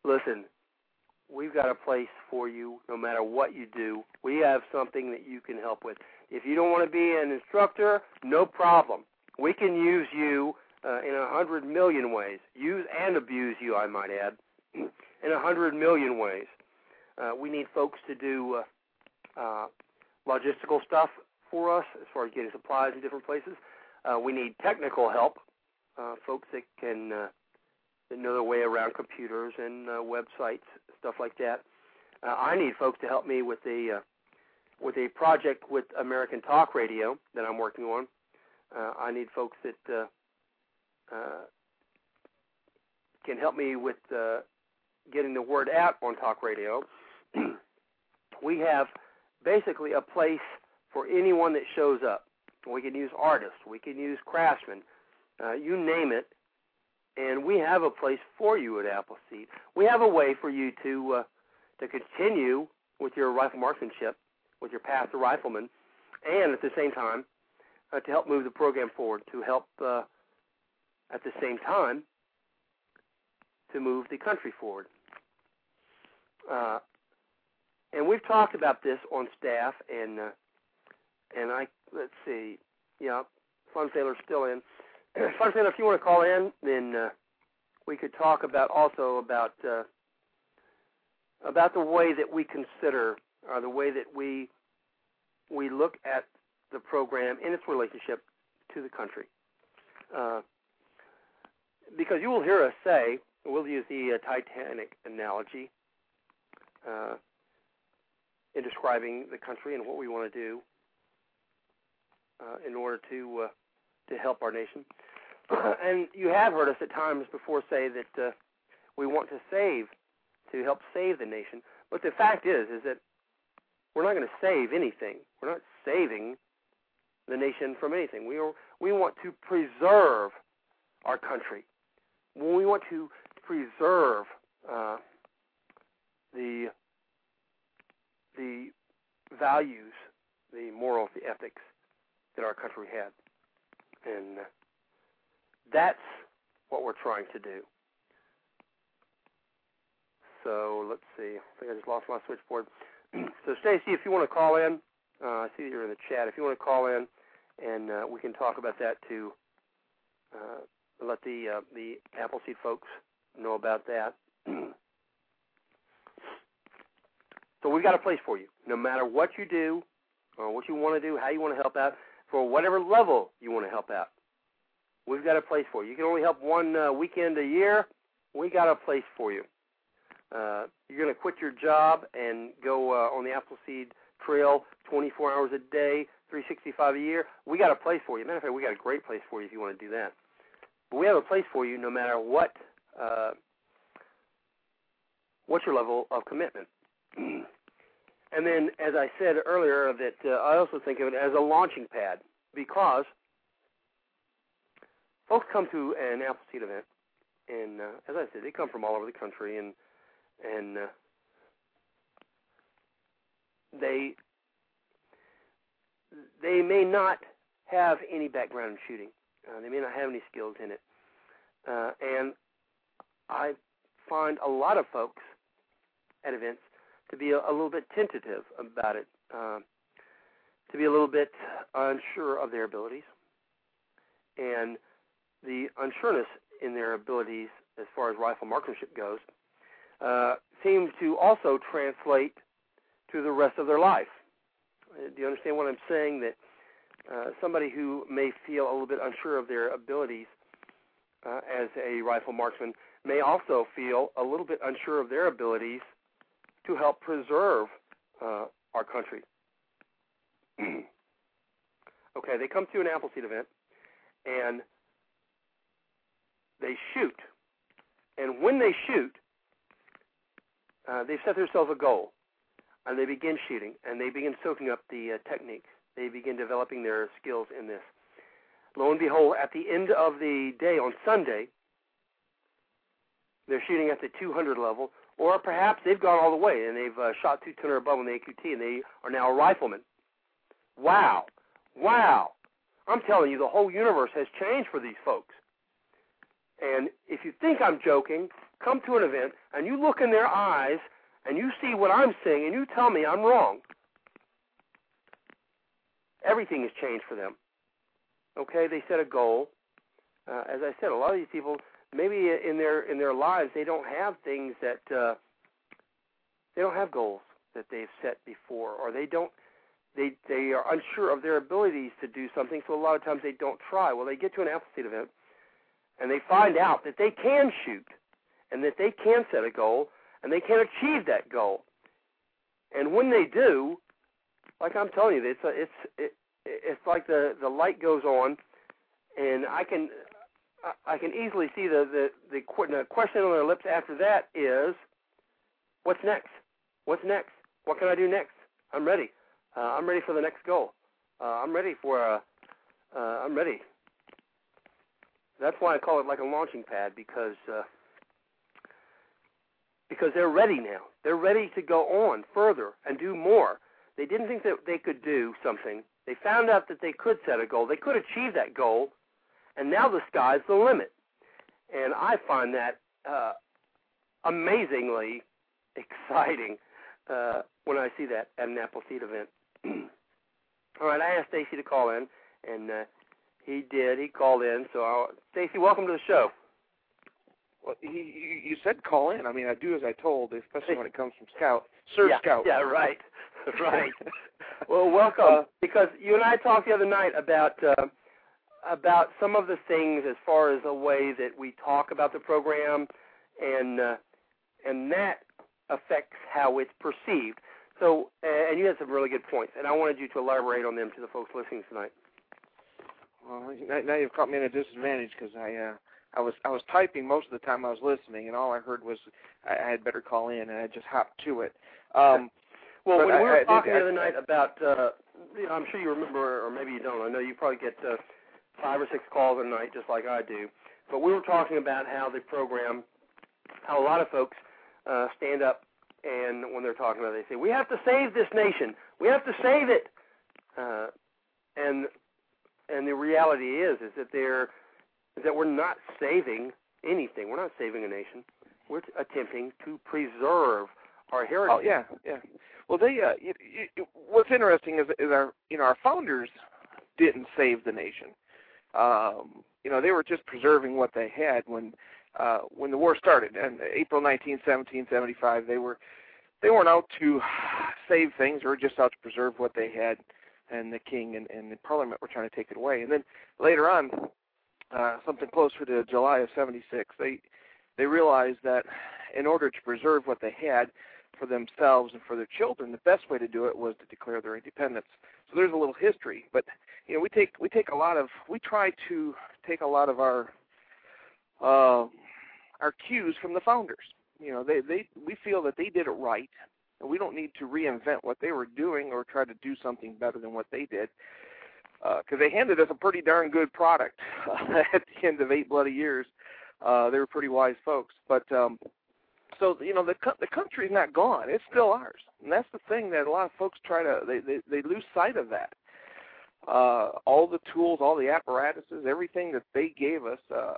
Listen, we've got a place for you no matter what you do. We have something that you can help with. If you don't want to be an instructor, no problem. We can use you uh, in a hundred million ways. Use and abuse you, I might add, in a hundred million ways. Uh, we need folks to do uh, uh, logistical stuff for us as far as getting supplies in different places. Uh, we need technical help, uh, folks that can uh, that know their way around computers and uh, websites, stuff like that. Uh, I need folks to help me with a uh, with a project with American Talk Radio that I'm working on. Uh, I need folks that uh, uh, can help me with uh, getting the word out on talk radio. we have basically a place for anyone that shows up. We can use artists, we can use craftsmen, uh, you name it, and we have a place for you at Appleseed. We have a way for you to uh, to continue with your rifle marksmanship, with your path to rifleman, and at the same time uh, to help move the program forward, to help uh, at the same time to move the country forward. Uh, and we've talked about this on staff, and uh, and I let's see, yeah, Fun Sailor's still in. Fun Sailor, if you want to call in, then uh, we could talk about also about uh, about the way that we consider, or the way that we we look at the program in its relationship to the country. Uh, because you will hear us say, we'll use the uh, Titanic analogy uh, in describing the country and what we want to do uh, in order to uh, to help our nation. and you have heard us at times before say that uh, we want to save to help save the nation. But the fact is, is that we're not going to save anything. We're not saving the nation from anything. We are, we want to preserve our country. We want to preserve uh, the the values, the morals, the ethics that our country had, and that's what we're trying to do. So let's see. I think I just lost my switchboard. so Stacy, if you want to call in, uh, I see you're in the chat. If you want to call in, and uh, we can talk about that to uh, let the uh, the Appleseed folks know about that. so we've got a place for you, no matter what you do, or what you want to do, how you want to help out, for whatever level you want to help out. We've got a place for you. You can only help one uh, weekend a year. We got a place for you. Uh, you're going to quit your job and go uh, on the Appleseed Trail 24 hours a day, 365 a year. We got a place for you. Matter of fact, we got a great place for you if you want to do that. But we have a place for you no matter what uh, what's your level of commitment. and then, as I said earlier, that uh, I also think of it as a launching pad because folks come to an Appleseed event, and uh, as I said, they come from all over the country, and and uh, they they may not have any background in shooting. Uh, they may not have any skills in it, uh, and I find a lot of folks at events to be a, a little bit tentative about it, uh, to be a little bit unsure of their abilities, and the unsureness in their abilities as far as rifle marksmanship goes uh, seems to also translate to the rest of their life. Uh, do you understand what I'm saying? That uh, somebody who may feel a little bit unsure of their abilities uh, as a rifle marksman may also feel a little bit unsure of their abilities to help preserve uh, our country. okay, they come to an Appleseed event and they shoot. And when they shoot, uh, they've set themselves a goal and they begin shooting and they begin soaking up the uh, technique. They begin developing their skills in this. Lo and behold, at the end of the day on Sunday, they're shooting at the 200 level, or perhaps they've gone all the way and they've uh, shot 200 above on the AQT and they are now a rifleman. Wow, wow! I'm telling you, the whole universe has changed for these folks. And if you think I'm joking, come to an event and you look in their eyes and you see what I'm seeing and you tell me I'm wrong. Everything has changed for them. Okay, they set a goal. Uh, as I said, a lot of these people, maybe in their in their lives, they don't have things that uh, they don't have goals that they've set before, or they don't they they are unsure of their abilities to do something. So a lot of times they don't try. Well, they get to an Appleseed event, and they find out that they can shoot, and that they can set a goal, and they can achieve that goal. And when they do, like I'm telling you, it's a, it's it, it's like the the light goes on, and I can I can easily see the the the, the question on their lips after that is, what's next? What's next? What can I do next? I'm ready. Uh, I'm ready for the next goal. Uh, I'm ready for a. Uh, I'm ready. That's why I call it like a launching pad because uh, because they're ready now. They're ready to go on further and do more. They didn't think that they could do something. They found out that they could set a goal. They could achieve that goal, and now the sky's the limit. And I find that uh, amazingly exciting uh, when I see that at an Appleseed event. All right, I asked Stacy to call in, and uh, he did. He called in. So, Stacy, welcome to the show. Well, he, you, you said call in. I mean, I do as I told, especially when it comes from Scout, Sir yeah, Scout. Yeah, right, right. well, welcome. Uh, because you and I talked the other night about uh, about some of the things as far as the way that we talk about the program, and uh, and that affects how it's perceived. So, and you had some really good points, and I wanted you to elaborate on them to the folks listening tonight. Well, now you've caught me at a disadvantage because I uh, I was I was typing most of the time I was listening, and all I heard was I, I had better call in, and I just hopped to it. Um, well, when I, we were I, talking I, the other night about, uh, you know, I'm sure you remember, or maybe you don't. I know you probably get uh, five or six calls a night, just like I do. But we were talking about how the program, how a lot of folks uh, stand up and when they're talking about it, they say, "We have to save this nation. We have to save it." Uh, and and the reality is is that they're that we're not saving anything. We're not saving a nation. We're t- attempting to preserve our heritage. Oh yeah, yeah. Well, they. Uh, you, you, what's interesting is is our you know our founders didn't save the nation. Um, you know they were just preserving what they had when uh, when the war started And April 19, 1775, they were they weren't out to save things; they were just out to preserve what they had, and the king and, and the parliament were trying to take it away. And then later on, uh, something closer to July of '76, they they realized that in order to preserve what they had for themselves and for their children, the best way to do it was to declare their independence. So there's a little history, but you know we take we take a lot of we try to take a lot of our uh, our cues from the founders. You know, they they we feel that they did it right, and we don't need to reinvent what they were doing or try to do something better than what they did. Because uh, they handed us a pretty darn good product at the end of eight bloody years. Uh, they were pretty wise folks, but um, so you know the the country's not gone; it's still ours, and that's the thing that a lot of folks try to they they, they lose sight of that. Uh, all the tools, all the apparatuses, everything that they gave us, uh,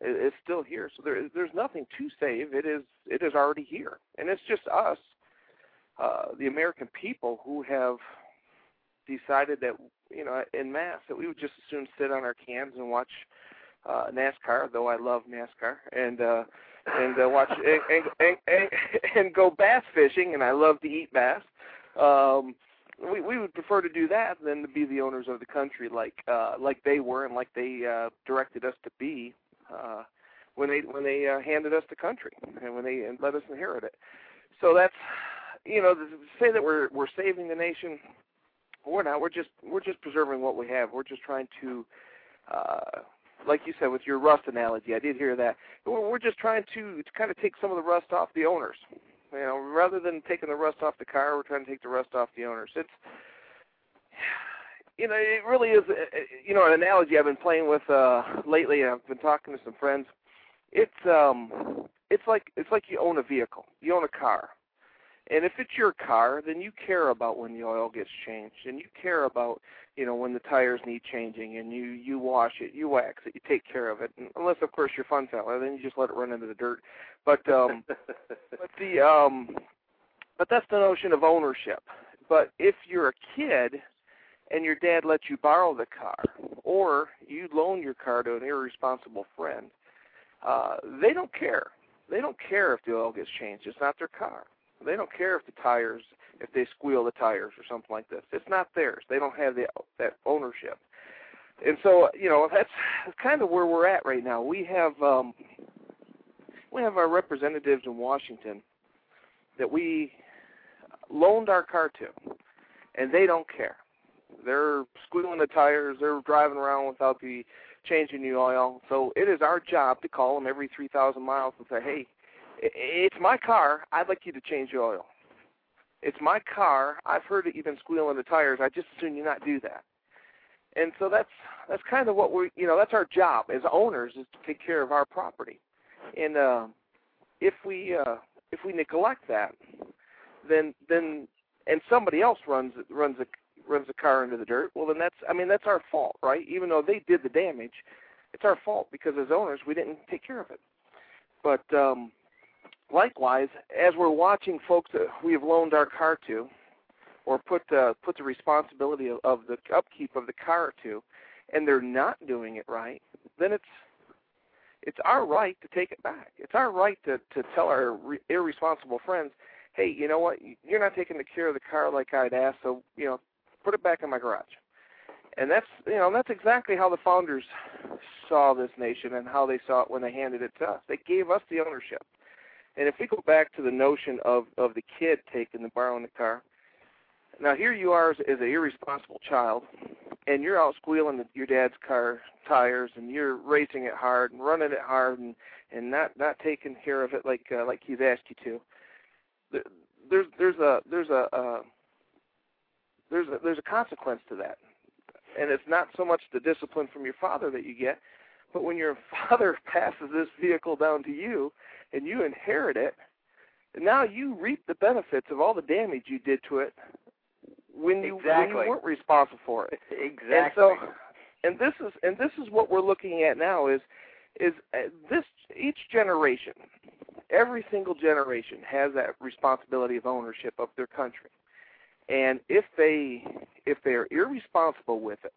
is still here. So there, there's nothing to save. It is it is already here, and it's just us, uh, the American people, who have decided that you know in mass that we would just as soon sit on our cans and watch uh, NASCAR, though I love NASCAR, and uh, and uh, watch and, and, and, and go bass fishing, and I love to eat bass. Um, we we would prefer to do that than to be the owners of the country like uh like they were and like they uh directed us to be uh, when they when they uh, handed us the country and when they and let us inherit it. So that's you know to say that we're we're saving the nation. We're not. We're just we're just preserving what we have. We're just trying to, uh, like you said with your rust analogy. I did hear that. We're, just trying to, to kind of take some of the rust off the owners. You know, rather than taking the rust off the car, we're trying to take the rust off the owners. It's you know, it really is. Uh, uh, you know, an analogy I've been playing with uh, lately. And I've been talking to some friends. It's um, it's like it's like you own a vehicle. You own a car. And if it's your car, then you care about when the oil gets changed, and you care about, you know, when the tires need changing, and you you wash it, you wax it, you take care of it. And unless, of course, you're fun fella, then you just let it run into the dirt. But um, but the um, but that's the notion of ownership. But if you're a kid, and your dad lets you borrow the car, or you loan your car to an irresponsible friend, uh, they don't care. They don't care if the oil gets changed. It's not their car. They don't care if the tires, if they squeal the tires or something like this. It's not theirs. They don't have the, that ownership. And so, you know, that's kind of where we're at right now. We have um, we have our representatives in Washington that we loaned our car to, and they don't care. They're squealing the tires. They're driving around without the changing the oil. So it is our job to call them every 3,000 miles and say, hey, it's my car. I'd like you to change the oil. It's my car. I've heard that you've been squealing the tires. I just assume you not do that. And so that's that's kind of what we you know that's our job as owners is to take care of our property. And uh, if we uh, if we neglect that, then then and somebody else runs runs a runs the car into the dirt, well then that's I mean that's our fault, right? Even though they did the damage, it's our fault because as owners we didn't take care of it. But um likewise, as we're watching folks we have loaned our car to, or put uh, put the responsibility of, of the upkeep of the car to, and they're not doing it right, then it's it's our right to take it back. It's our right to to tell our re- irresponsible friends, hey, you know what? You're not taking the care of the car like I'd asked, so you know, put it back in my garage. And that's you know that's exactly how the founders saw this nation and how they saw it when they handed it to us. They gave us the ownership. And if we go back to the notion of of the kid taking the borrowing the car, now here you are as, as an irresponsible child, and you're out squealing the, your dad's car tires, and you're racing it hard and running it hard, and and not not taking care of it like uh, like he's asked you to. There's there's a there's a uh, there's a there's a consequence to that, and it's not so much the discipline from your father that you get, but when your father passes this vehicle down to you, and you inherit it, and now you reap the benefits of all the damage you did to it when you exactly. when you weren't responsible for it. Exactly. And so, and this is and this is what we're looking at now is is uh, this each generation, every single generation has that responsibility of ownership of their country, and if they if they are irresponsible with it,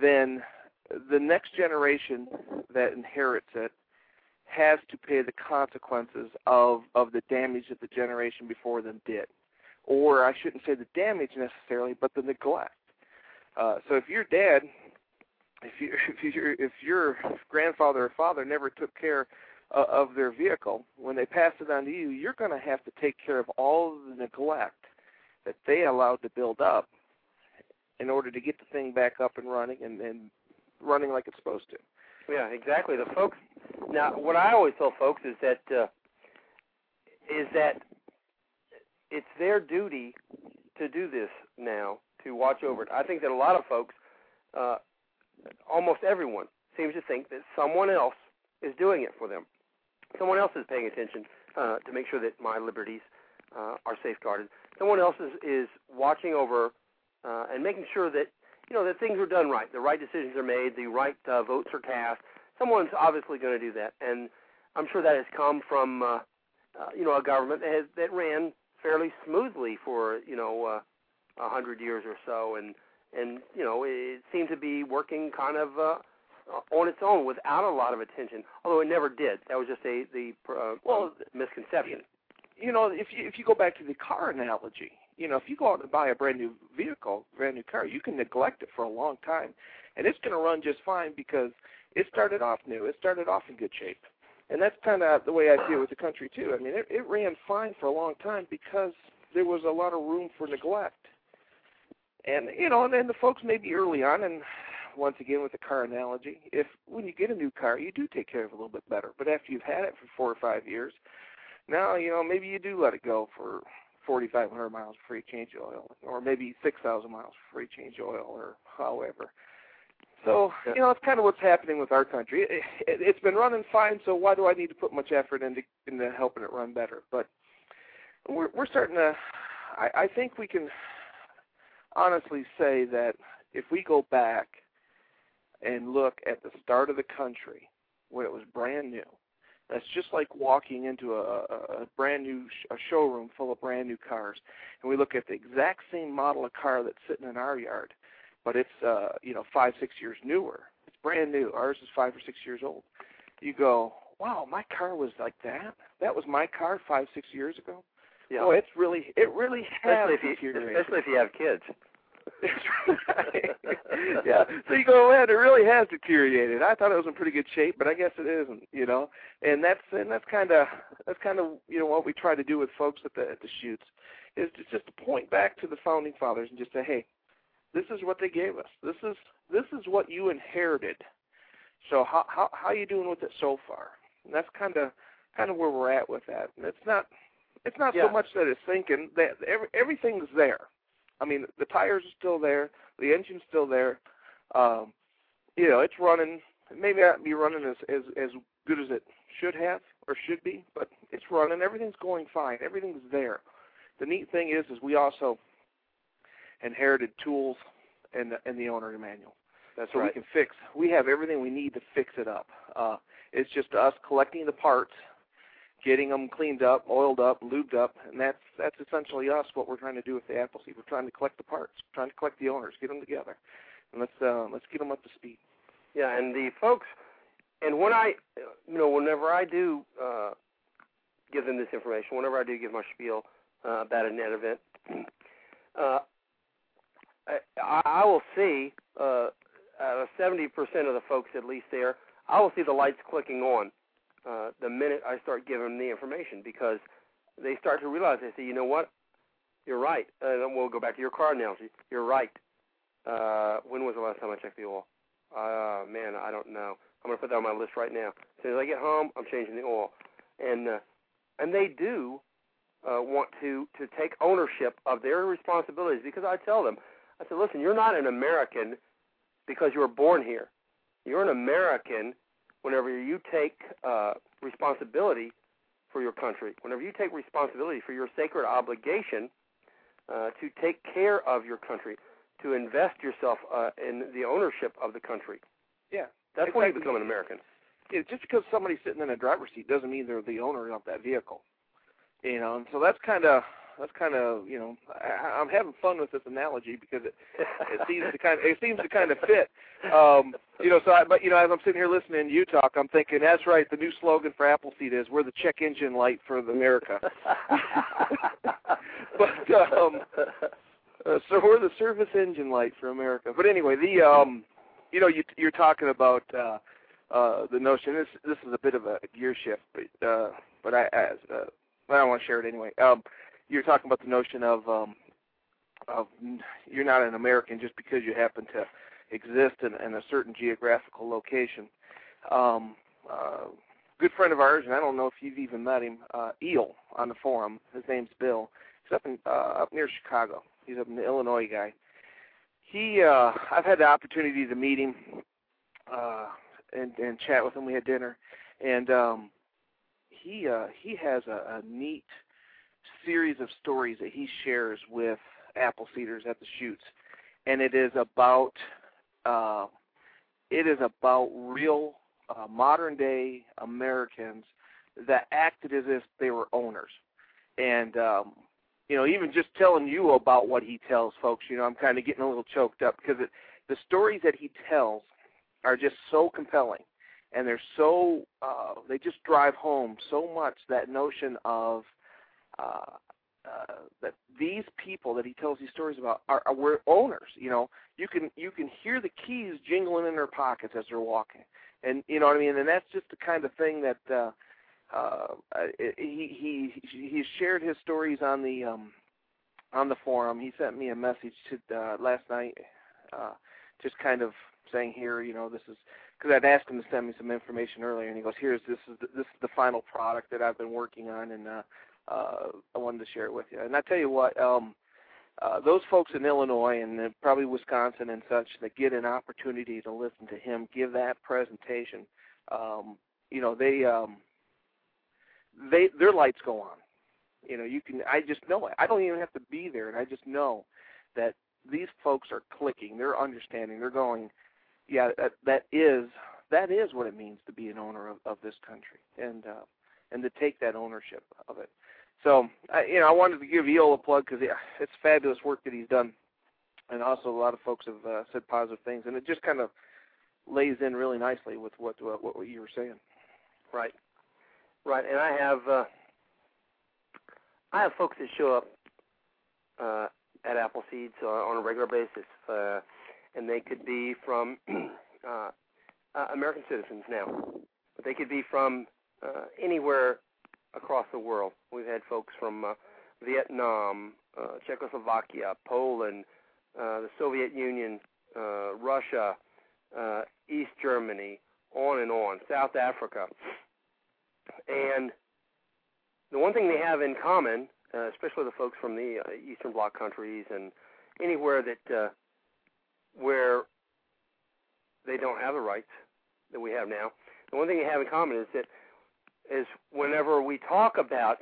then the next generation that inherits it has to pay the consequences of of the damage that the generation before them did, or I shouldn't say the damage necessarily, but the neglect. Uh, so if your dad, if you if your if your grandfather or father never took care uh, of their vehicle when they pass it on to you, you're going to have to take care of all of the neglect that they allowed to build up in order to get the thing back up and running and, and running like it's supposed to. Yeah, exactly. The folks. Now, what I always tell folks is that uh, is that it's their duty to do this now to watch over it. I think that a lot of folks, uh, almost everyone, seems to think that someone else is doing it for them. Someone else is paying attention uh, to make sure that my liberties uh, are safeguarded. Someone else is, is watching over uh, and making sure that you know that things are done right, the right decisions are made, the right uh, votes are cast. Someone's obviously going to do that, and I'm sure that has come from uh, uh, you know a government that, has, that ran fairly smoothly for you know uh, a hundred years or so, and and you know it seemed to be working kind of uh, on its own without a lot of attention. Although it never did. That was just a the uh, Well, misconception. you know, if you if you go back to the car analogy, you know, if you go out and buy a brand new vehicle, brand new car, you can neglect it for a long time, and it's going to run just fine because it started off new. It started off in good shape, and that's kind of the way I deal with the country too. I mean, it, it ran fine for a long time because there was a lot of room for neglect, and you know, and then the folks maybe early on, and once again with the car analogy, if when you get a new car, you do take care of it a little bit better, but after you've had it for four or five years, now you know maybe you do let it go for 4,500 miles before you change the oil, or maybe 6,000 miles before you change the oil, or however. So you know, it's kind of what's happening with our country. It, it, it's been running fine, so why do I need to put much effort into into helping it run better? But we're we're starting to. I, I think we can honestly say that if we go back and look at the start of the country when it was brand new, that's just like walking into a, a, brand new sh- a showroom full of brand new cars, and we look at the exact same model of car that's sitting in our yard, but it's uh, you know five six years newer. It's brand new. Ours is five or six years old. You go, wow, my car was like that. That was my car five six years ago. Yeah. Boy, it's really it really has especially if you especially if you have kids. Yeah. So you go, man, it really has deteriorated. I thought it was in pretty good shape, but I guess it isn't. You know, and that's and that's kind of that's kind of you know what we try to do with folks at the at the shoots is to just to point back to the founding fathers and just say, hey, this is what they gave us. This is this is what you inherited. So how how how you doing with it so far? And that's kind of kind of where we're at with that. And it's not it's not Yeah. so much that it's thinking that every, everything's there. I mean, the tires are still there, the engine's still there. Um, you know, it's running. It may not be running as as as good as it should have or should be, but it's running. Everything's going fine. Everything's there. The neat thing is, is we also inherited tools and the, and the owner manual, That's so right. we can fix. We have everything we need to fix it up. Uh, it's just us collecting the parts, getting them cleaned up, oiled up, lubed up, and that's that's essentially us. What we're trying to do with the Appleseed. We're trying to collect the parts, trying to collect the owners, get them together, and let's uh, let's get them up to speed. Yeah, and the folks, and when I, you know, whenever I do uh, give them this information, whenever I do give my spiel uh, about a net event, uh, I, I will see uh, out of seventy percent of the folks at least there, I will see the lights clicking on uh, the minute I start giving them the information because they start to realize they say, you know what, you're right. Uh, and we'll go back to your car analogy. You're right. Uh, when was the last time I checked the oil? Uh, man, I don't know. I'm gonna put that on my list right now. As soon as I get home, I'm changing the oil, and uh, and they do uh, want to to take ownership of their responsibilities because I tell them, I said, listen, you're not an American because you were born here. You're an American whenever you take uh, responsibility for your country. Whenever you take responsibility for your sacred obligation uh, to take care of your country, to invest yourself uh, in the ownership of the country. Yeah, That's when you become an American. it, just because somebody's sitting in a driver's seat doesn't mean they're the owner of that vehicle. You know, and so that's kind of that's kind of you know I, I'm having fun with this analogy because it it seems to kind of it seems to kind of fit. Um, you know, so I, but you know, as I'm sitting here listening to you talk, I'm thinking that's right. The new slogan for Appleseed is "We're the check engine light for America." but um, uh, so we're the service engine light for America. But anyway, the um, you know, you, you're talking about uh, uh, the notion. This this is a bit of a gear shift, but uh, but I as uh, I want to share it anyway. Um, you're talking about the notion of um, of you're not an American just because you happen to exist in, in a certain geographical location. Um, uh, good friend of ours, and I don't know if you've even met him, uh, Eel on the forum. His name's Bill. He's up in uh, up near Chicago. He's up in the Illinois guy. He, uh, I've had the opportunity to meet him uh, and and chat with him. We had dinner, and um, he uh, he has a, a neat series of stories that he shares with apple seeders at the shoots, and it is about uh, it is about real uh, modern day Americans that acted as if they were owners, and um, you know even just telling you about what he tells folks, you know I'm kind of getting a little choked up because it, the stories that he tells are just so compelling. And they're so uh, they just drive home so much that notion of uh, uh, that these people that he tells these stories about are, are were owners. You know, you can you can hear the keys jingling in their pockets as they're walking, and you know what I mean. And that's just the kind of thing that uh, uh, he he he shared his stories on the um, on the forum. He sent me a message to uh, last night, uh, just kind of saying here, you know, this is because I'd asked him to send me some information earlier, and he goes, "Here's this is the, this is the final product that I've been working on, and uh, uh, I wanted to share it with you." And I tell you what, um, uh, those folks in Illinois and probably Wisconsin and such that get an opportunity to listen to him give that presentation, um, you know, they um, they their lights go on. You know, you can. I just know it. I don't even have to be there, and I just know that these folks are clicking. They're understanding. They're going. Yeah, that that is that is what it means to be an owner of, of this country, and uh, and to take that ownership of it. So, I, you know, I wanted to give Eel a plug because yeah, it's fabulous work that he's done, and also a lot of folks have uh, said positive things, and it just kind of lays in really nicely with what what, what you were saying. Right, right, and I have uh, I have folks that show up uh, at Appleseeds uh, on a regular basis, uh, and they could be from uh, uh, American citizens now, but they could be from uh, anywhere across the world. We've had folks from uh, Vietnam, uh, Czechoslovakia, Poland, uh, the Soviet Union, uh, Russia, uh, East Germany, on and on, South Africa. And the one thing they have in common, uh, especially the folks from the uh, Eastern Bloc countries and anywhere that uh, where they don't have the rights that we have now, the one thing they have in common is that is whenever we talk about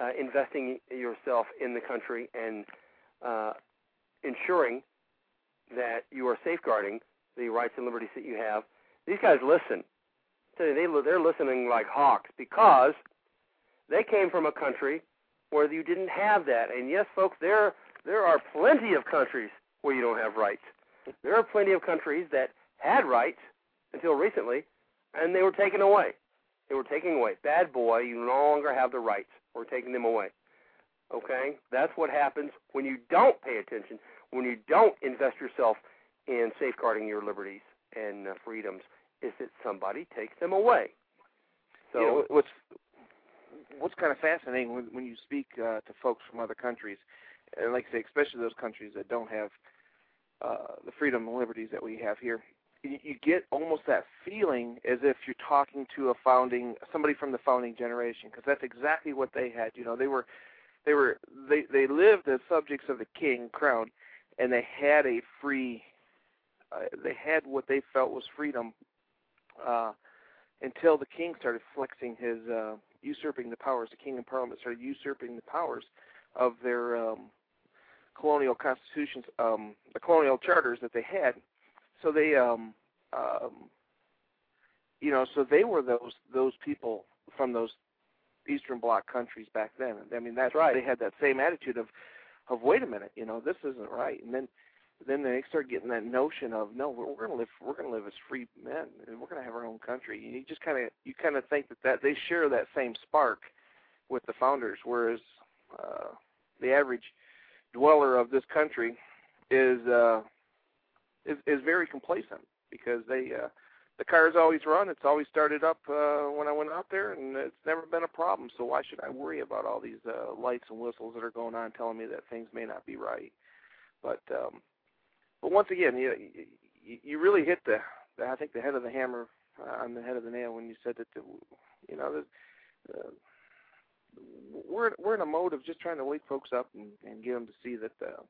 uh, investing yourself in the country and uh, ensuring that you are safeguarding the rights and liberties that you have, these guys listen. They they're listening like hawks because they came from a country where you didn't have that. And yes, folks, there there are plenty of countries where you don't have rights. There are plenty of countries that had rights until recently, and they were taken away. They were taking away. Bad boy, you no longer have the rights. We're taking them away. Okay? That's what happens when you don't pay attention, when you don't invest yourself in safeguarding your liberties and uh, freedoms, is that somebody takes them away. So you know, what's what's kind of fascinating when, when you speak uh, to folks from other countries, and like I say, especially those countries that don't have uh, the freedom and liberties that we have here, you get almost that feeling as if you're talking to a founding somebody from the founding generation because that's exactly what they had you know they were they were they they lived as subjects of the king crown and they had a free uh, they had what they felt was freedom uh until the king started flexing his uh usurping the powers the king and parliament started usurping the powers of their um colonial constitutions um the colonial charters that they had so they um um you know so they were those those people from those eastern bloc countries back then. I mean that's, right. they had that same attitude of of wait a minute you know this isn't right. And then then they start getting that notion of no we're, we're going to live we're going to live as free men. And we're going to have our own country. And you just kind of you kind of think that that they share that same spark with the founders whereas uh the average dweller of this country is uh is is very complacent because they uh the car's always run. It's always started up uh, when I went out there, and it's never been a problem. So why should I worry about all these uh, lights and whistles that are going on, telling me that things may not be right? But um, but once again, you you, really hit the, the I think the head of the hammer on the head of the nail when you said that the, you know the, uh, we're we're in a mode of just trying to wake folks up and, and get them to see that uh,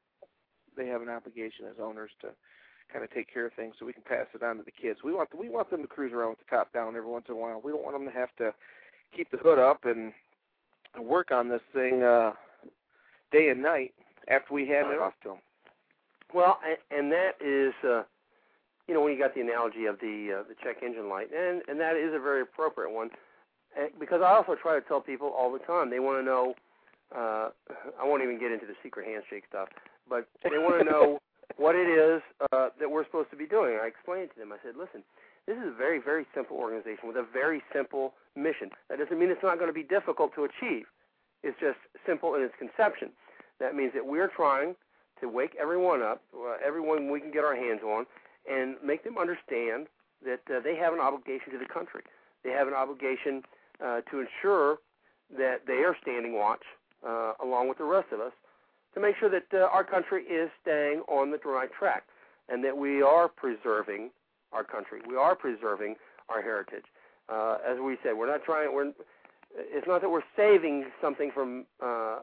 they have an obligation as owners to kind of take care of things so we can pass it on to the kids. We want we want them to cruise around with the top down every once in a while. We don't want them to have to keep the hood up and, work on this thing uh, day and night after we hand it off to them. Well, and, and that is, uh, you know, when you got the analogy of the uh, the check engine light, and and that is a very appropriate one, and because I also try to tell people all the time they want to know. Uh, I won't even get into the secret handshake stuff, but they want to know what it is uh, that we're supposed to be doing. I explained to them. I said, listen, this is a very, very simple organization with a very simple mission. That doesn't mean it's not going to be difficult to achieve. It's just simple in its conception. That means that we're trying to wake everyone up, uh, everyone we can get our hands on, and make them understand that uh, they have an obligation to the country. They have an obligation uh, to ensure that they are standing watch uh, along with the rest of us to make sure that uh, our country is staying on the right track and that we are preserving our country. We are preserving our heritage. Uh, as we said, we're not trying. We're. It's not that we're saving something from uh,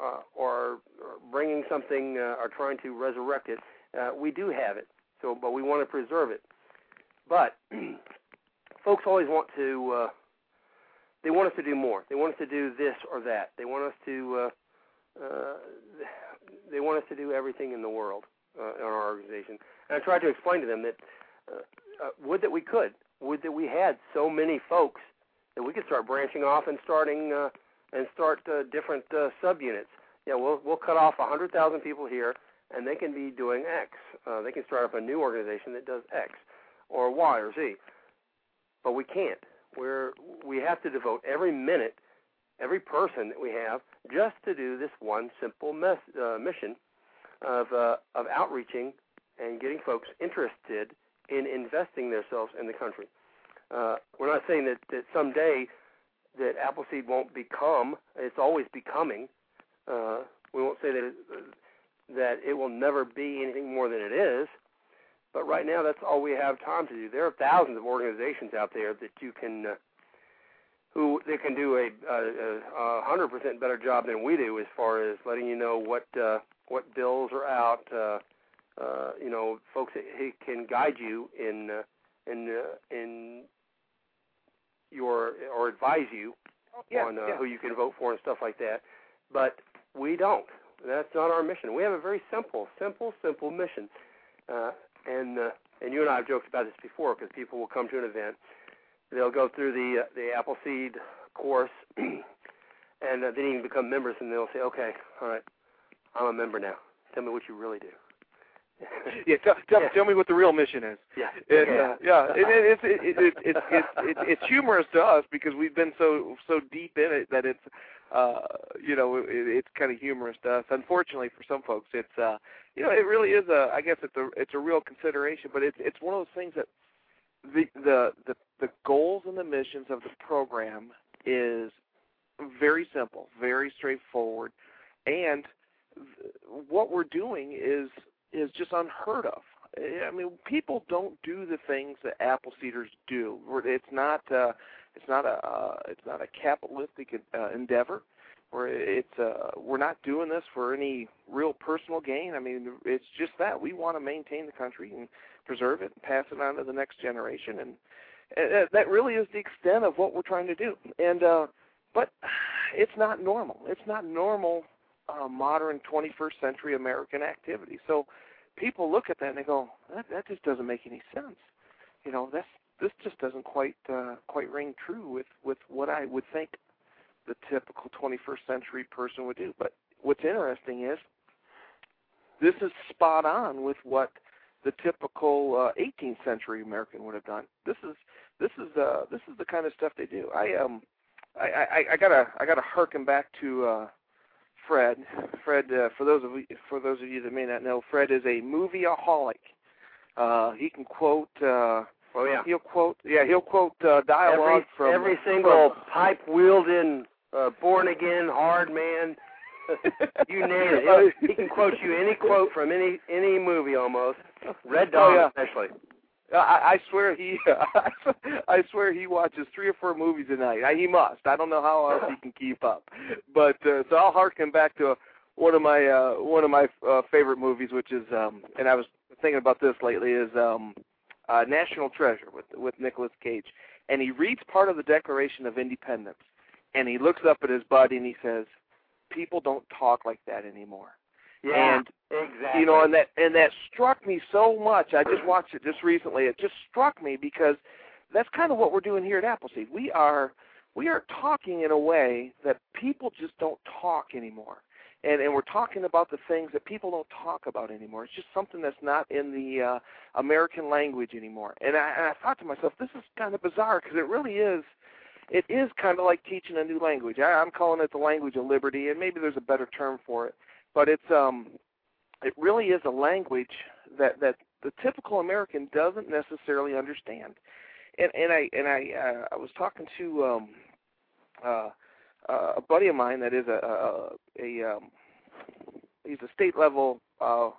uh, or, or bringing something uh, or trying to resurrect it. Uh, we do have it, so but we want to preserve it. But folks always want to. Uh, they want us to do more. They want us to do this or that. They want us to. Uh, uh, they want us to do everything in the world uh, in our organization. And I tried to explain to them that uh, uh, would that we could, would that we had so many folks that we could start branching off and starting uh, and start uh, different uh, subunits. Yeah, we'll we'll cut off a hundred thousand people here, and they can be doing X. Uh, they can start up a new organization that does X, or Y or Z. But we can't. We're we have to devote every minute, every person that we have, just to do this one simple mes- uh, mission of uh, of outreaching and getting folks interested in investing themselves in the country. Uh, we're not saying that, that someday that Appleseed won't become. It's always becoming. Uh, we won't say that it, that it will never be anything more than it is. But right now, that's all we have time to do. There are thousands of organizations out there that you can, uh, who they can do a, a, a hundred percent better job than we do as far as letting you know what uh, what bills are out. Uh, uh, you know, folks that he can guide you in uh, in uh, in your or advise you yeah, on uh, yeah. who you can vote for and stuff like that. But we don't. That's not our mission. We have a very simple, simple, simple mission. Uh, and uh, and you and I have joked about this before because people will come to an event, they'll go through the uh, the Appleseed course, and uh, then even become members, and they'll say, okay, all right, I'm a member now. Tell me what you really do. yeah, tell, tell, Yeah. tell me what the real mission is. Yeah. It, yeah. uh, yeah, it, it's it, it, it, it, it, it, it's humorous to us because we've been so so deep in it that it's uh you know it, it's kind of humorous to us. Unfortunately for some folks, it's uh you know it really is a I guess it's a it's a real consideration, but it's it's one of those things that the the the, the goals and the missions of the program is very simple, very straightforward, and th- what we're doing is is just unheard of. I mean, people don't do the things that apple seeders do. It's not uh, it's not a uh, it's not a capitalistic uh, endeavor. Where it's uh, we're not doing this for any real personal gain. I mean, it's just that we want to maintain the country and preserve it and pass it on to the next generation, and uh, that really is the extent of what we're trying to do. And uh, but it's not normal. It's not normal uh, modern 21st century American activity. So people look at that and they go, that, that just doesn't make any sense. You know, that's this just doesn't quite uh, quite ring true with with what I would think the typical 21st century person would do. But what's interesting is this is spot on with what the typical uh, 18th century American would have done. This is this is uh, this is the kind of stuff they do. I um I, I, I gotta I gotta harken back to uh, Fred. Fred, uh, for those of you, for those of you that may not know, Fred is a movieaholic. Uh, he can quote. Uh, Oh yeah. He'll quote. Yeah, he'll quote uh, dialogue every, from every single from- pipe wielding, uh, born again, hard man. you name it. He'll- he can quote you any quote from any any movie almost. Red Dawn Oh, yeah. especially. I, I swear he, I swear he watches three or four movies a night. I, he must. I don't know how else he can keep up. But uh, so I'll harken back to one of my uh, one of my uh, favorite movies, which is, um, and I was thinking about this lately, is um, uh, National Treasure with with Nicolas Cage, and he reads part of the Declaration of Independence, and he looks up at his buddy and he says, "People don't talk like that anymore." Yeah. And exactly. you know and that and that struck me so much. I just watched it just recently. It just struck me because that's kind of what we're doing here at appleseed. We are we are talking in a way that people just don't talk anymore. And and we're talking about the things that people don't talk about anymore. It's just something that's not in the uh american language anymore. And i and i thought to myself this is kind of bizarre because it really is it is kind of like teaching a new language. I, i'm calling it the language of liberty and maybe there's a better term for it but it's um it really is a language that that the typical American doesn't necessarily understand. And and I and I uh, I was talking to um uh uh, a buddy of mine that is a a, a um he's a state level uh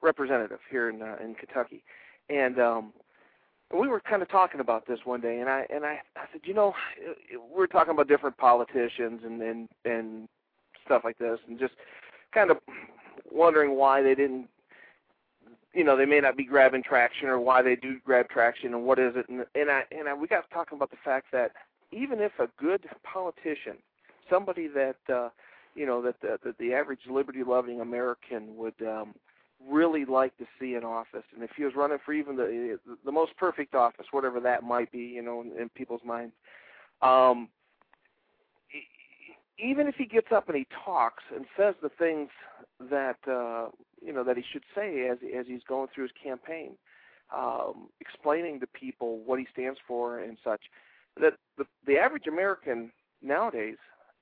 representative here in uh, in Kentucky. And um we were kind of talking about this one day and I and I I said, "You know, we were talking about different politicians and and and stuff like this and just kind of wondering why they didn't you know they may not be grabbing traction or why they do grab traction and what is it. And and I and I, we got talking about the fact that even if a good politician somebody that uh you know that the, that the average liberty loving American would um really like to see in office and if he was running for even the the most perfect office whatever that might be you know in, in people's minds um even if he gets up and he talks and says the things that uh you know that he should say as as he's going through his campaign um explaining to people what he stands for and such that the the average american nowadays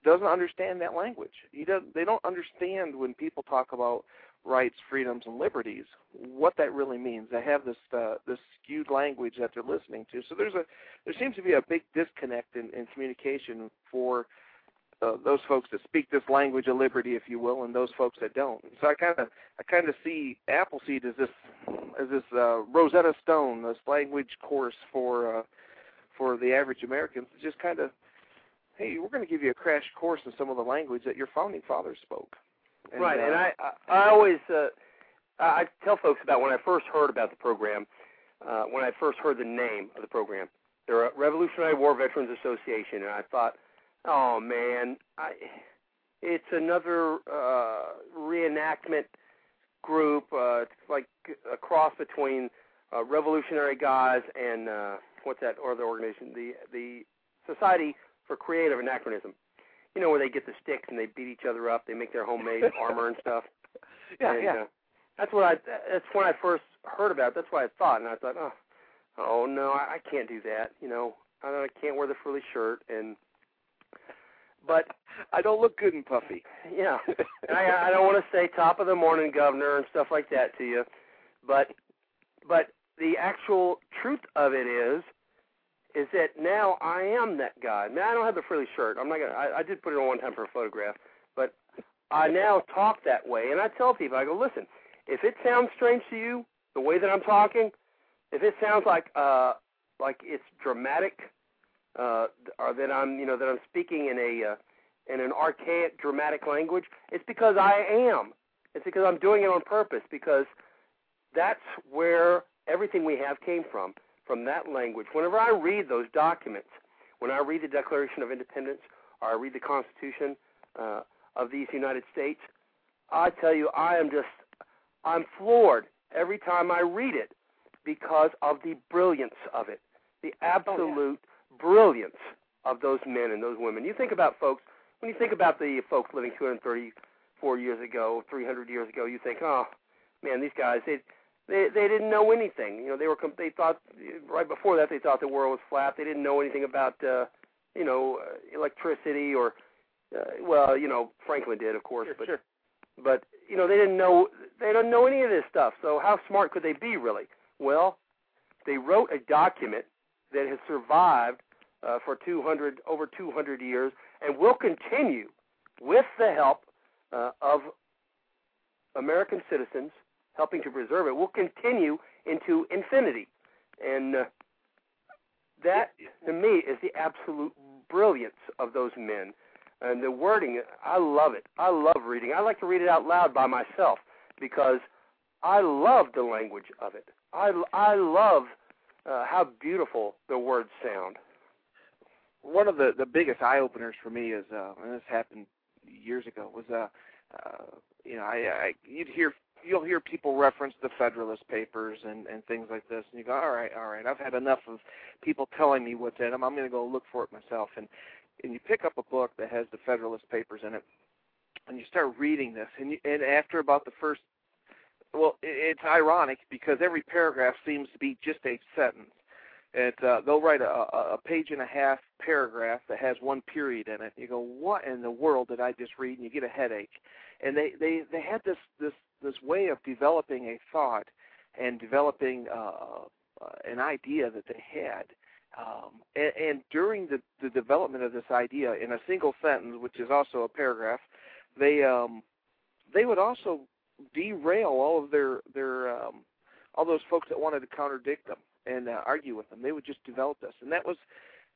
doesn't understand that language. He does they don't understand when people talk about rights freedoms and liberties what that really means. They have this uh, this skewed language that they're listening to. So there's a there seems to be a big disconnect in, in communication for uh, those folks that speak this language of liberty, if you will, and those folks that don't. So I kind of I kind of see Appleseed as this as this uh, Rosetta Stone, this language course for uh, for the average American. Just kind of, hey, we're going to give you a crash course in some of the language that your founding fathers spoke. And, right, uh, and I I always uh, I tell folks about when I first heard about the program, uh, when I first heard the name of the program. They're a Revolutionary War Veterans Association, and I thought Oh man, I, it's another uh, reenactment group. Uh, it's like a cross between uh, revolutionary guys and uh, what's that other organization? The the Society for Creative Anachronism. You know where they get the sticks and they beat each other up. They make their homemade armor and stuff. Yeah, and, yeah. Uh, that's what I. That's when I first heard about. it. That's what I thought, and I thought, oh, oh no, I, I can't do that. You know, I, I can't wear the frilly shirt and but I don't look good and puffy. Yeah, I, I don't want to say top of the morning, governor, and stuff like that to you, but but the actual truth of it is, is that now I am that guy. Now I don't have the frilly shirt. I'm not gonna. I, I did put it on one time for a photograph, but I now talk that way, and I tell people, I go, listen, if it sounds strange to you, the way that I'm talking, if it sounds like uh like it's dramatic uh, or that I'm, you know, that I'm speaking in a uh, in an archaic, dramatic language, it's because I am. It's because I'm doing it on purpose because that's where everything we have came from, from that language. Whenever I read those documents, when I read the Declaration of Independence or I read the Constitution uh, of these United States, I tell you, I am just, I'm floored every time I read it because of the brilliance of it, the absolute. Oh, brilliance of those men and those women. You think about folks when you think about the folks living 234 years ago, 300 years ago. You think, oh man, these guys they they they didn't know anything. You know, they were they thought right before that they thought the world was flat. They didn't know anything about uh, you know uh, electricity or uh, well, you know Franklin did, of course, sure, but sure. but you know they didn't know they don't know any of this stuff. So how smart could they be really? Well, they wrote a document that has survived uh, for 200 over 200 years, and will continue with the help uh, of American citizens helping to preserve it. Will continue into infinity, and uh, that to me is the absolute brilliance of those men. And the wording, I love it. I love reading. I like to read it out loud by myself because I love the language of it. I, I love uh, how beautiful the words sound one of the the biggest eye openers for me is uh and this happened years ago was uh uh you know I, I you'd hear you'll hear people reference the Federalist Papers and and things like this, and you go, all right, all right, I've had enough of people telling me what's in them. I'm going to go look for it myself. And and you pick up a book that has the Federalist Papers in it, and you start reading this, and you, and after about the first, well, it, it's ironic because every paragraph seems to be just a sentence, it uh, they'll write a, a page and a half paragraph that has one period in it. You go, what in the world did I just read? And you get a headache. And they they they had this this this way of developing a thought and developing uh, uh, an idea that they had. Um, and, and during the, the development of this idea, in a single sentence, which is also a paragraph, they um, they would also derail all of their their um, all those folks that wanted to contradict them and uh, argue with them. They would just develop this, and that was,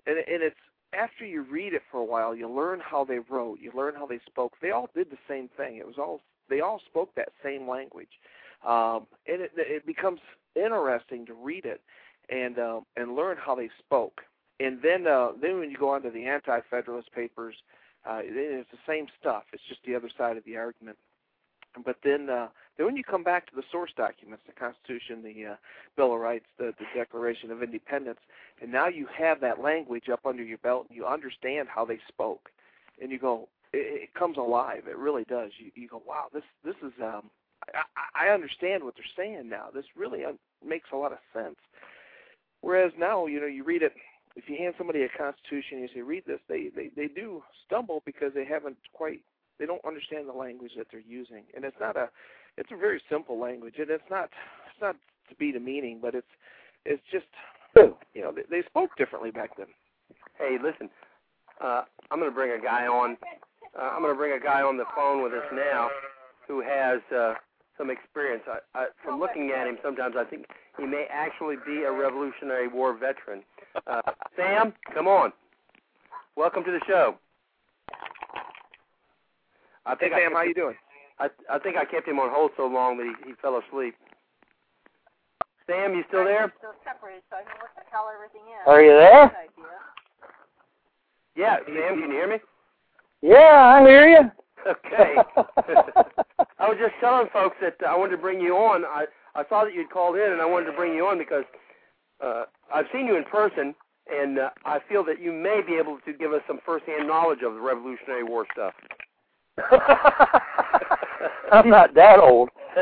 and, and it's after you read it for a while, you learn how they wrote, you learn how they spoke. They all did the same thing. It was all they all spoke that same language, um, and it, it becomes interesting to read it and uh, and learn how they spoke. And then uh, then when you go on to the anti-federalist papers, uh, it's the same stuff. It's just the other side of the argument. But then uh, then when you come back to the source documents, the Constitution, the uh, Bill of Rights, the, the Declaration of Independence, and now you have that language up under your belt, and you understand how they spoke, and you go, it, it comes alive. It really does. You, you go, wow, this this is. Um, I, I understand what they're saying now. This really un- makes a lot of sense. Whereas now, you know, you read it. If you hand somebody a Constitution, and you say, "Read this," they they they do stumble because they haven't quite. They don't understand the language that they're using, and it's not a. It's a very simple language, and it's not. It's not to be demeaning, but it's. It's just. You know, they, they spoke differently back then. Hey, listen, uh, I'm going to bring a guy on. Uh, I'm going to bring a guy on the phone with us now who has uh, some experience. I, I, from looking at him, sometimes I think he may actually be a Revolutionary War veteran. Uh, Sam, come on. Welcome to the show. I Hey think I Sam, how you doing? I, I think I kept him on hold so long that he, he fell asleep. Sam, you still there? Still separated, so I can work to tell everything in. Are you there? Yeah, Sam, can you hear me? Yeah, I hear you. Okay. I was just telling folks that I wanted to bring you on. I I saw that you'd called in, and I wanted to bring you on because uh, I've seen you in person, and uh, I feel that you may be able to give us some firsthand knowledge of the Revolutionary War stuff. I'm not that old.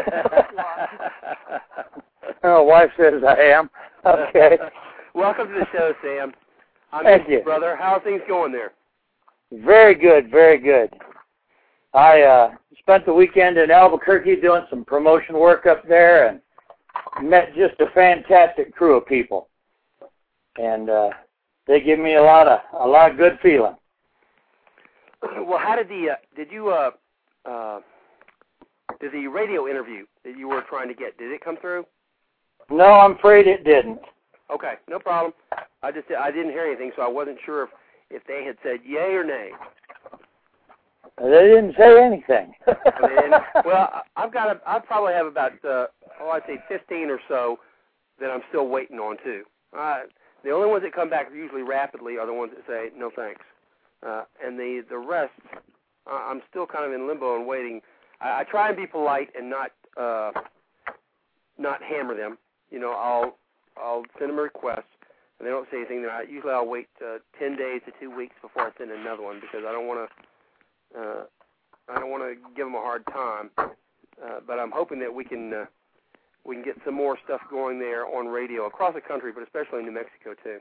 My wife says I am. Okay. Welcome to the show, Sam. I'm Thank your you. brother. How are things going there? Very good, very good. I uh spent the weekend in Albuquerque doing some promotion work up there and met just a fantastic crew of people. And uh they give me a lot of a lot of good feeling. Well, how did the uh, did you uh uh did the radio interview that you were trying to get did it come through? No, I'm afraid it didn't. Okay, no problem. I just I didn't hear anything, so I wasn't sure if if they had said yay or nay. They didn't say anything. And, well, I- I've got a, I probably have about uh, oh I'd say 15 or so that I'm still waiting on too. Uh, the only ones that come back usually rapidly are the ones that say no thanks, uh, and the the rest uh, I'm still kind of in limbo and waiting. I, I try and be polite and not uh, not hammer them. You know, I'll I'll send them a request, and they don't say anything. Then I usually I'll wait uh, 10 days to two weeks before I send another one because I don't want to. Uh, I don't want to give them a hard time, uh, but I'm hoping that we can uh, we can get some more stuff going there on radio across the country, but especially in New Mexico too.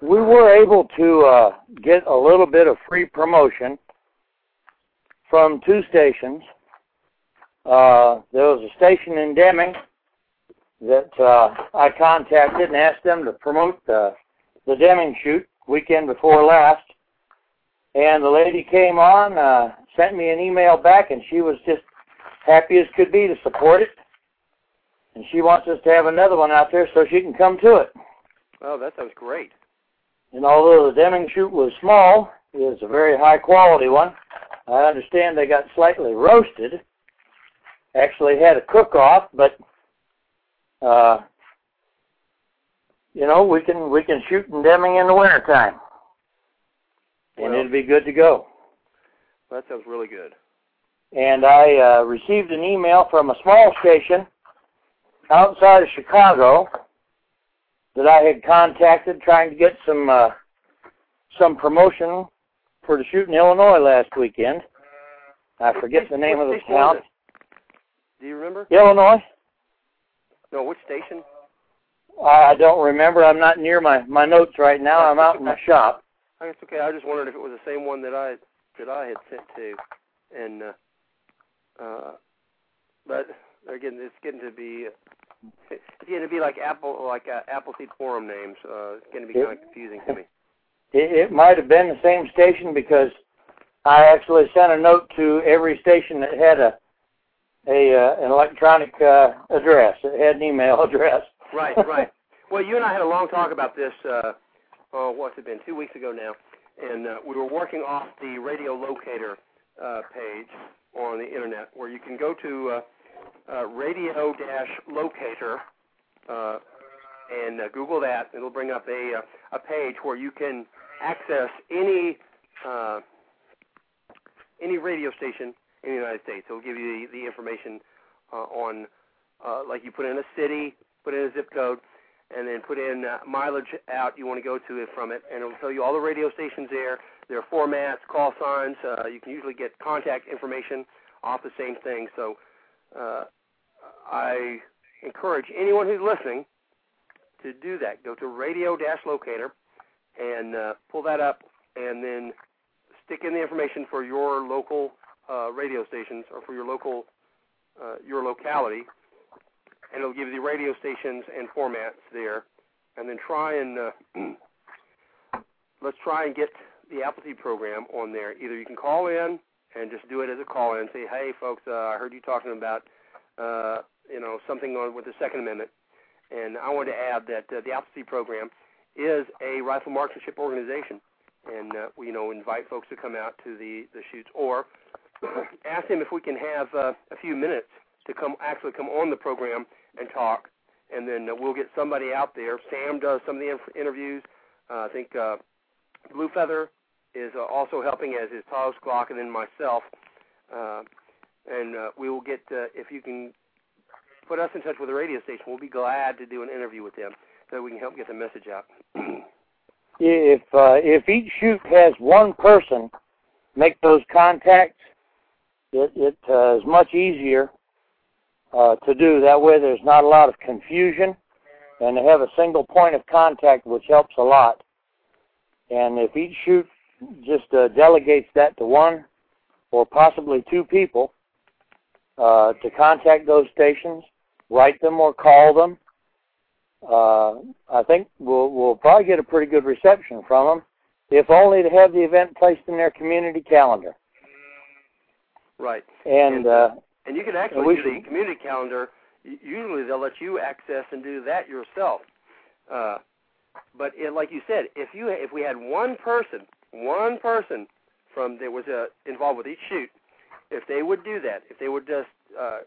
We were able to uh, get a little bit of free promotion from two stations. Uh, there was a station in Deming that uh, I contacted and asked them to promote the, the Deming shoot weekend before last. And the lady came on, uh, sent me an email back, and she was just happy as could be to support it. And she wants us to have another one out there so she can come to it. Oh, that sounds great. And although the Deming shoot was small, it was a very high quality one. I understand they got slightly roasted. Actually had a cook off, but uh you know, we can we can shoot in Deming in the wintertime. And Well- it'll be good to go. That sounds really good. And I uh received an email from a small station outside of Chicago that I had contacted trying to get some uh some promotion for the shoot in Illinois last weekend. I forget the name of the town. Do you remember? Illinois? No, which station? I don't remember. I'm not near my my notes right now. I'm out in my shop. I guess okay. I just wondered if it was the same one that I that I had sent to, and uh, uh, but again, it's getting to be it's getting to be like Apple like uh, Appleseed forum names. Uh, it's going to be kind of confusing to me. It, it might have been the same station because I actually sent a note to every station that had a a uh, an electronic uh, address. It had an email address. Right, right. Well, you and I had a long talk about this uh, oh, what's it been? Two weeks ago now, and uh, we were working off the radio locator uh, page on the internet, where you can go to uh, uh, radio-locator uh, and uh, Google that. It'll bring up a uh, a page where you can access any uh, any radio station in the United States. It'll give you the, the information uh, on, uh, like you put in a city, put in a zip code, and then put in uh, mileage out you want to go to it from it, and it'll tell you all the radio stations there, their formats, call signs. Uh, you can usually get contact information off the same thing. So uh, I encourage anyone who's listening to do that. Go to radio-locator and uh, pull that up, and then stick in the information for your local uh, radio stations or for your local uh, your locality, and it'll give you the radio stations and formats there, and then try and uh, let's try and get the Apple Appleseed program on there. Either you can call in and just do it as a call in, say, hey folks, uh, I heard you talking about uh, you know something on with the Second Amendment, and I want to add that uh, the Appleseed program is a rifle marksmanship organization, and uh, we you know invite folks to come out to the the shoots or ask them if we can have uh, a few minutes to come actually come on the program and talk, and then uh, we'll get somebody out there. Sam does some of the inf- interviews. Uh, I think uh, Blue Feather is uh, also helping, as is Tyler Glock, and then myself. Uh, and uh, we will get uh, if you can put us in touch with the radio station. We'll be glad to do an interview with them so we can help get the message out. if uh, if each shoot has one person make those contacts, it, it uh, is much easier uh, to do. That way, there's not a lot of confusion, and they have a single point of contact, which helps a lot. And if each shoot just uh, delegates that to one or possibly two people uh, to contact those stations, write them or call them, uh, I think we'll we'll probably get a pretty good reception from them, if only to have the event placed in their community calendar. Right. And uh, and you can actually do the community calendar. Usually they'll let you access and do that yourself. Uh, but it, like you said, if you if we had one person, one person from that was uh, involved with each shoot, if they would do that, if they would just uh,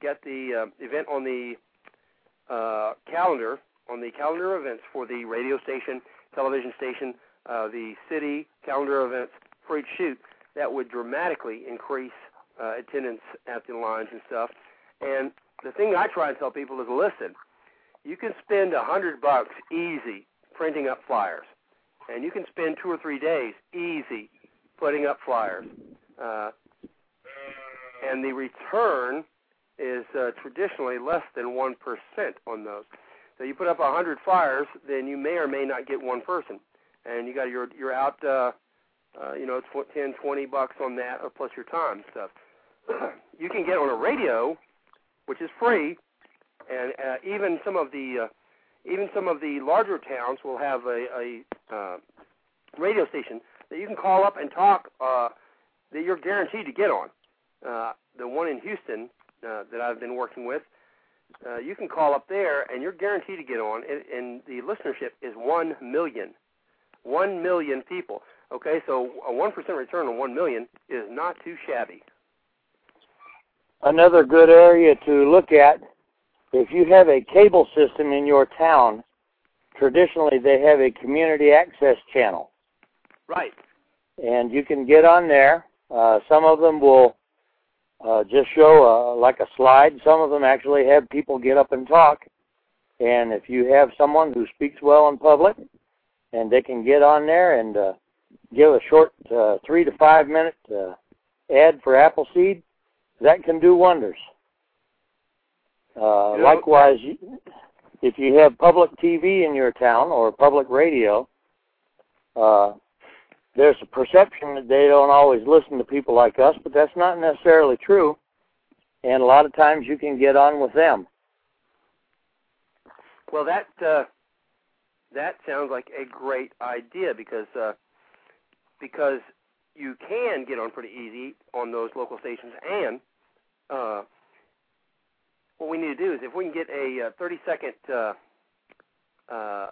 get the uh, event on the uh, calendar, on the calendar events for the radio station, television station, uh, the city calendar events for each shoot, that would dramatically increase uh, attendance at the lines and stuff. And the thing I try and tell people is, listen, you can spend a hundred bucks easy printing up flyers, and you can spend two or three days easy putting up flyers. Uh, and the return is uh, traditionally less than one percent on those. So you put up a hundred flyers, then you may or may not get one person, and you got your you're out. Uh, uh, you know, it's tw- ten, twenty bucks on that, uh, plus your time stuff. you can get on a radio, which is free, and uh, even some of the uh, even some of the larger towns will have a, a uh, radio station that you can call up and talk uh, that you're guaranteed to get on. Uh, the one in Houston uh, that I've been working with, uh, you can call up there and you're guaranteed to get on, and, and the listenership is one million. One million people. Okay, so a one percent return on one million is not too shabby. another good area to look at if you have a cable system in your town traditionally they have a community access channel Right. and you can get on there uh, some of them will uh, just show uh, like a slide some of them actually have people get up and talk and if you have someone who speaks well in public and they can get on there and uh, give a short uh, three to five minute uh, ad for Appleseed, that can do wonders. Uh, Yeah. likewise, you- if you have public TV in your town or public radio, uh, there's a perception that they don't always listen to people like us, but that's not necessarily true. And a lot of times you can get on with them. Well, that uh, that sounds like a great idea because uh, because you can get on pretty easy on those local stations, and uh, what we need to do is if we can get a uh, 30 second uh, uh,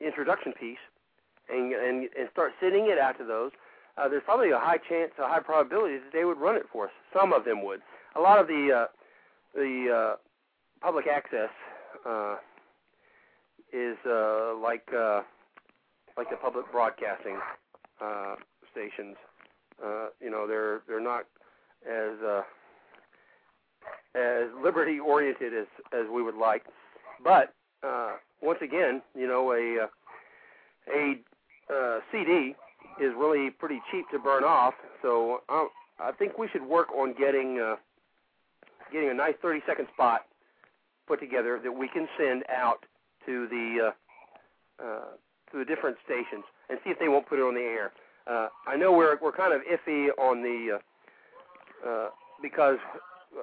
introduction piece and and and start sending it out to those, uh, there's probably a high chance, a high probability that they would run it for us. Some of them would. A lot of the uh, the uh, public access uh, is uh, like uh, like the public broadcasting uh, stations. Uh, you know, they're they're not as uh, as liberty oriented as as we would like, but uh, once again, you know, a uh, a uh, CD is really pretty cheap to burn off. So um, I think we should work on getting uh, getting a nice 30 second spot put together that we can send out to the uh, uh, to the different stations and see if they won't put it on the air. Uh, I know we're we're kind of iffy on the uh, uh, because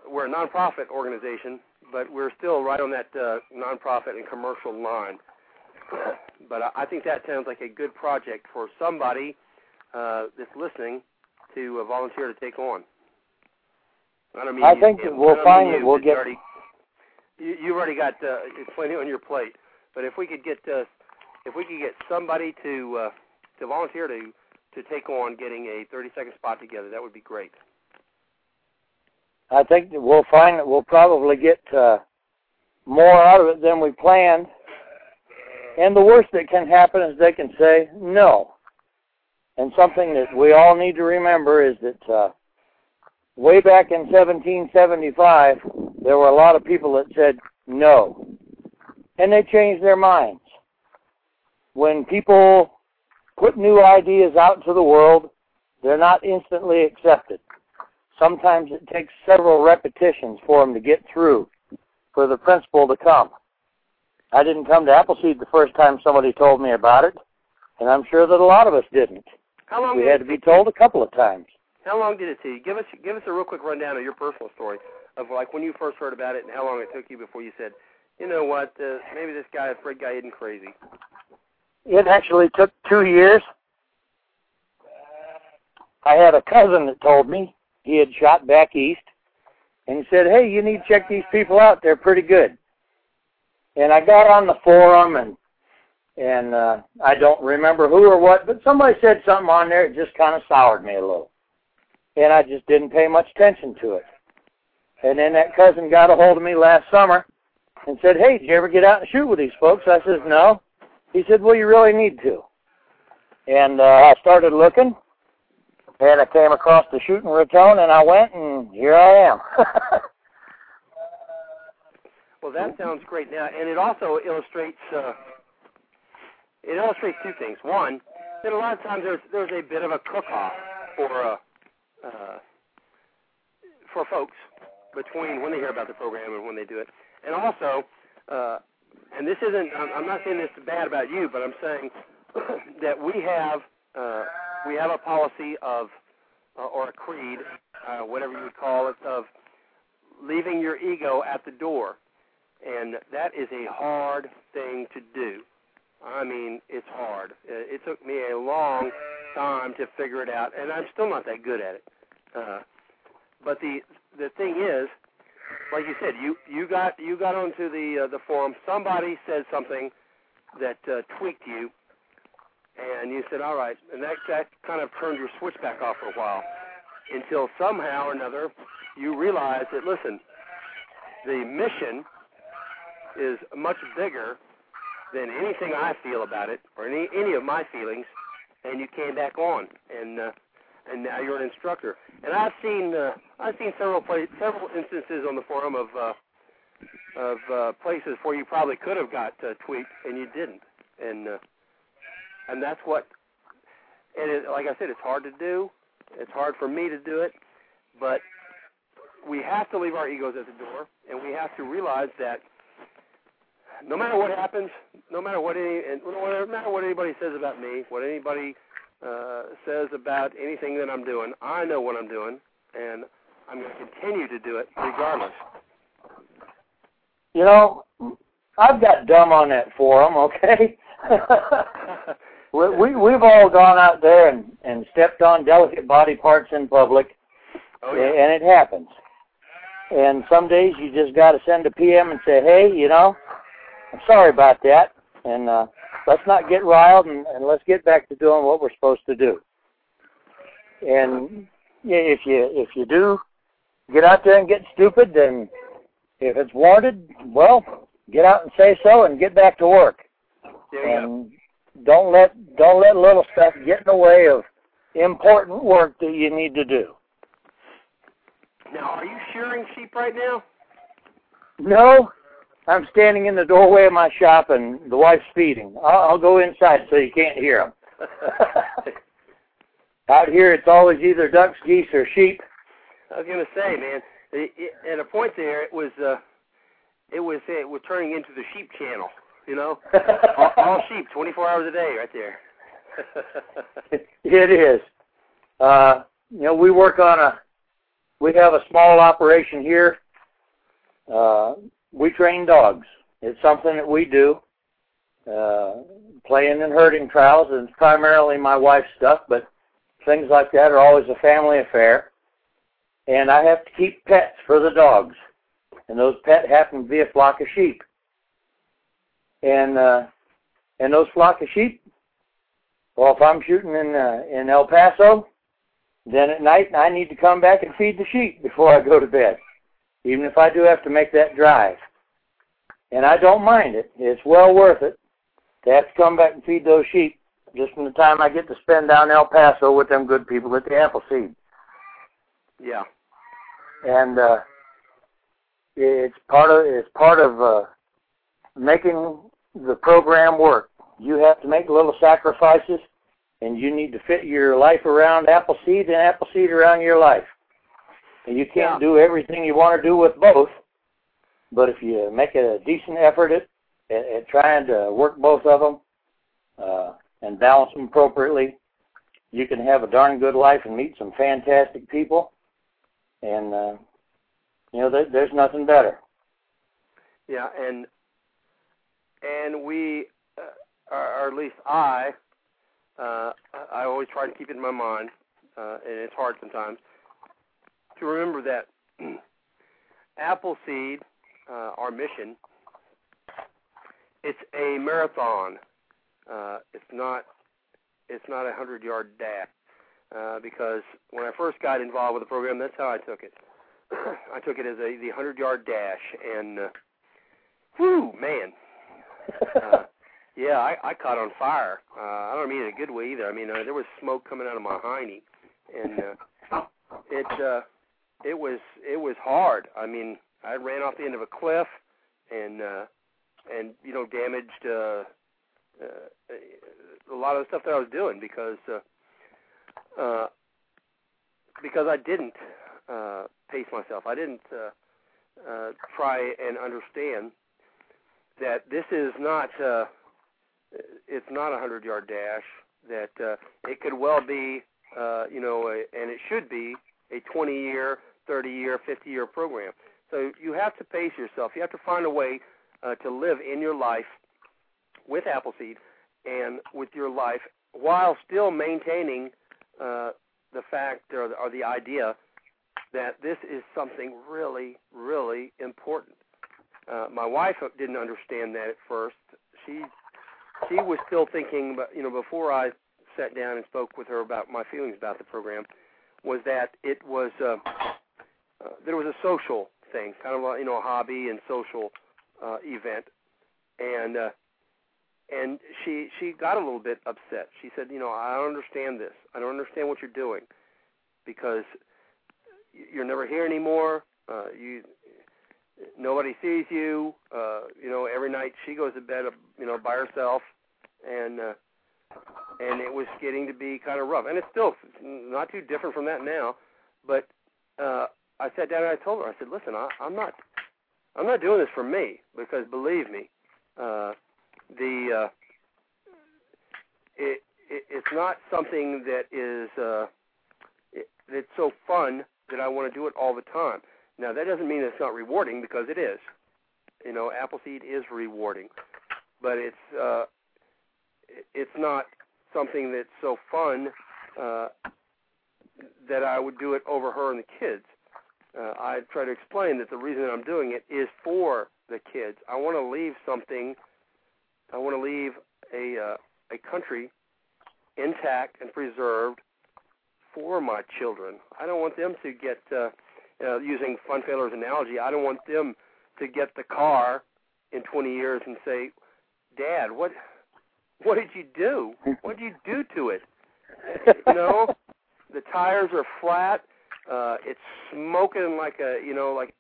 we're a nonprofit organization, but we're still right on that uh, nonprofit and commercial line. But I, I think that sounds like a good project for somebody uh, that's listening to uh, volunteer to take on. I don't mean I you, think Tim. we'll find you. we'll get- already, you, you've already got uh, plenty on your plate. But if we could get uh, if we could get somebody to uh, to volunteer to to take on getting a 30 second spot together, that would be great. I think that we'll find that we'll probably get uh, more out of it than we planned. And the worst that can happen is they can say no. And something that we all need to remember is that uh, way back in 1775, there were a lot of people that said no. And they changed their minds. When people put new ideas out to the world, they're not instantly accepted sometimes it takes several repetitions for them to get through for the principle to come. I didn't come to Appleseed the first time somebody told me about it, and I'm sure that a lot of us didn't. How long We did had to be told a couple of times. How long did it take? Give us give us a real quick rundown of your personal story of like when you first heard about it and how long it took you before you said, you know what, uh, maybe this guy Fred guy isn't crazy. It actually took two years. I had a cousin that told me he had shot back east, and he said, "Hey, you need to check these people out. They're pretty good." And I got on the forum, and and uh, I don't remember who or what, but somebody said something on there. It just kind of soured me a little, and I just didn't pay much attention to it. And then that cousin got a hold of me last summer and said, "Hey, did you ever get out and shoot with these folks?" I says, "No." He said, "Well, you really need to." And uh, I started looking, and I came across the shoot in Raton, and I went, and here I am. Well, that sounds great. Now, and it also illustrates uh, it illustrates two things. One, that a lot of times there's there's a bit of a cook-off for uh, uh, for folks between when they hear about the program and when they do it, and also, uh, and this isn't I'm, I'm not saying this bad about you, but I'm saying that we have uh, we have a policy of uh, or a creed, uh, whatever you would call it, of leaving your ego at the door and that is a hard thing to do. I mean, it's hard. Uh, It took me a long time to figure it out, and I'm still not that good at it. Uh, but the the thing is, like you said, you you got you got onto the uh, the forum. Somebody said something that uh, tweaked you, and you said, "All right," and that that kind of turned your switch back off for a while, until somehow or another you realized that listen, the mission is much bigger than anything I feel about it or any any of my feelings, and you came back on, and uh, and now you're an instructor. And I've seen uh, I've seen several pla- several instances on the forum of uh, of uh, places where you probably could have got uh, tweaked and you didn't, and uh, and that's what. And it, like I said, it's hard to do. It's hard for me to do it, but we have to leave our egos at the door, and we have to realize that no matter what happens, no matter what any, and no matter what anybody says about me, what anybody uh, says about anything that I'm doing, I know what I'm doing, and I'm going to continue to do it regardless. you know, I've got dumb on that forum, okay? we, we we've all gone out there and and stepped on delicate body parts in public, oh yeah. and it happens. And some days you just got to send a PM and say, "Hey, you know, I'm sorry about that," and uh, let's not get riled and, and let's get back to doing what we're supposed to do. And yeah, if you if you do get out there and get stupid, then if it's warranted, well, get out and say so and get back to work. There you go. and don't let don't let little stuff get in the way of important work that you need to do. Now, are you shearing sheep right now? No, I'm standing in the doorway of my shop and the wife's feeding. I'll, I'll go inside so you can't hear them. Out here, it's always either ducks, geese, or sheep. I was gonna say, man. It, it, at a point there, it was uh, it was it was turning into the sheep channel. You know, all, all sheep, 24 hours a day, right there. it is. Uh, you know, we work on a, we have a small operation here. Uh, we train dogs. It's something that we do. Uh, playing and herding trials is primarily my wife's stuff, but things like that are always a family affair. And I have to keep pets for the dogs. And those pets happen to be a flock of sheep. And uh, and those flock of sheep well, if I'm shooting in uh, in El Paso, then at night I need to come back and feed the sheep before I go to bed, even if I do have to make that drive. And I don't mind it. It's well worth it to have to come back and feed those sheep just from the time I get to spend down El Paso with them good people at the Appleseed. yeah. And uh, it's part of it's part of uh, making the program work. You have to make little sacrifices, and you need to fit your life around Appleseed and Appleseed around your life. And you can't Yeah. do everything you want to do with both, but if you make a decent effort at, at, at trying to work both of them uh, and balance them appropriately, you can have a darn good life and meet some fantastic people. And uh, you know, there, there's nothing better. Yeah, and and we, uh, or, at least I, uh, I always try to keep it in my mind, uh, and it's hard sometimes to remember that Appleseed, uh, our mission, it's a marathon. Uh, it's not, it's not a hundred yard dash. Uh, because when I first got involved with the program, that's how I took it. I took it as a the hundred yard dash, and uh, whew, man, uh, yeah, I, I caught on fire. Uh, I don't mean in a good way either. I mean uh, there was smoke coming out of my hiney, and uh, it uh, it was it was hard. I mean I ran off the end of a cliff, and uh, and you know damaged uh, uh, a lot of the stuff that I was doing because uh, uh, because I didn't uh, pace myself. I didn't uh, uh, try and understand that this is not uh, it's not a hundred yard dash. That uh, it could well be, uh, you know, a, and it should be a 20 year, 30 year, 50 year program. So you have to pace yourself. You have to find a way uh, to live in your life with Appleseed and with your life while still maintaining uh, the fact or the, or the idea that this is something really, really important. Uh, my wife didn't understand that at first. She she was still thinking, but you know, before I sat down and spoke with her about my feelings about the program, was that it was uh, uh, there was a social thing, kind of a, you know a hobby and social uh, event, and uh, and she she got a little bit upset. She said, you know, I don't understand this. I don't understand what you're doing because you're never here anymore. Uh, you nobody sees you. Uh, you know, every night she goes to bed, you know, by herself, and uh, and it was getting to be kind of rough. And it's still not too different from that now. But uh, I sat down and I told her, I said, listen, I, I'm not, I'm not doing this for me because believe me, uh, the uh, it, it it's not something that is uh, it, it's so fun that I want to do it all the time. Now that doesn't mean it's not rewarding because it is. You know, Appleseed is rewarding, but it's uh, it's not something that's so fun uh, that I would do it over her and the kids. Uh, I try to explain that the reason that I'm doing it is for the kids. I want to leave something. I want to leave a uh, a country intact and preserved for my children. I don't want them to get uh, uh, using Fun Failur's analogy. I don't want them to get the car in 20 years and say, "Dad, what what did you do? What did you do to it?" you know, the tires are flat. Uh, it's smoking like a you know like.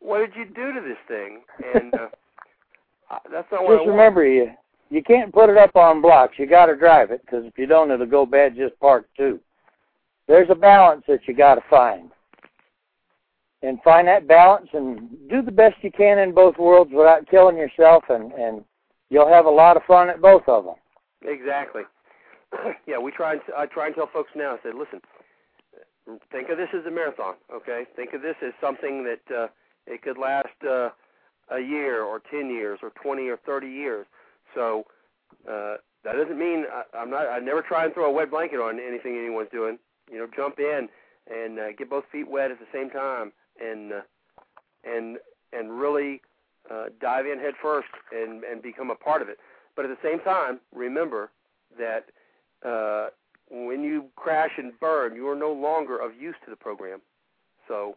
What did you do to this thing? And uh, that's not what I Just want. remember, you you can't put it up on blocks. You got to drive it because if you don't, it'll go bad just parked too. There's a balance that you got to find, and find that balance and do the best you can in both worlds without killing yourself, and and you'll have a lot of fun at both of them. Exactly. yeah, we try and I try and tell folks now. I said, listen, think of this as a marathon. Okay, think of this as something that uh, it could last uh, a year or ten years or twenty or thirty years. So uh, that doesn't mean I, I'm not. I never try and throw a wet blanket on anything anyone's doing. You know, jump in and uh, get both feet wet at the same time, and uh, and and really uh, dive in head first and and become a part of it. But at the same time, remember that uh, when you crash and burn, you are no longer of use to the program. So,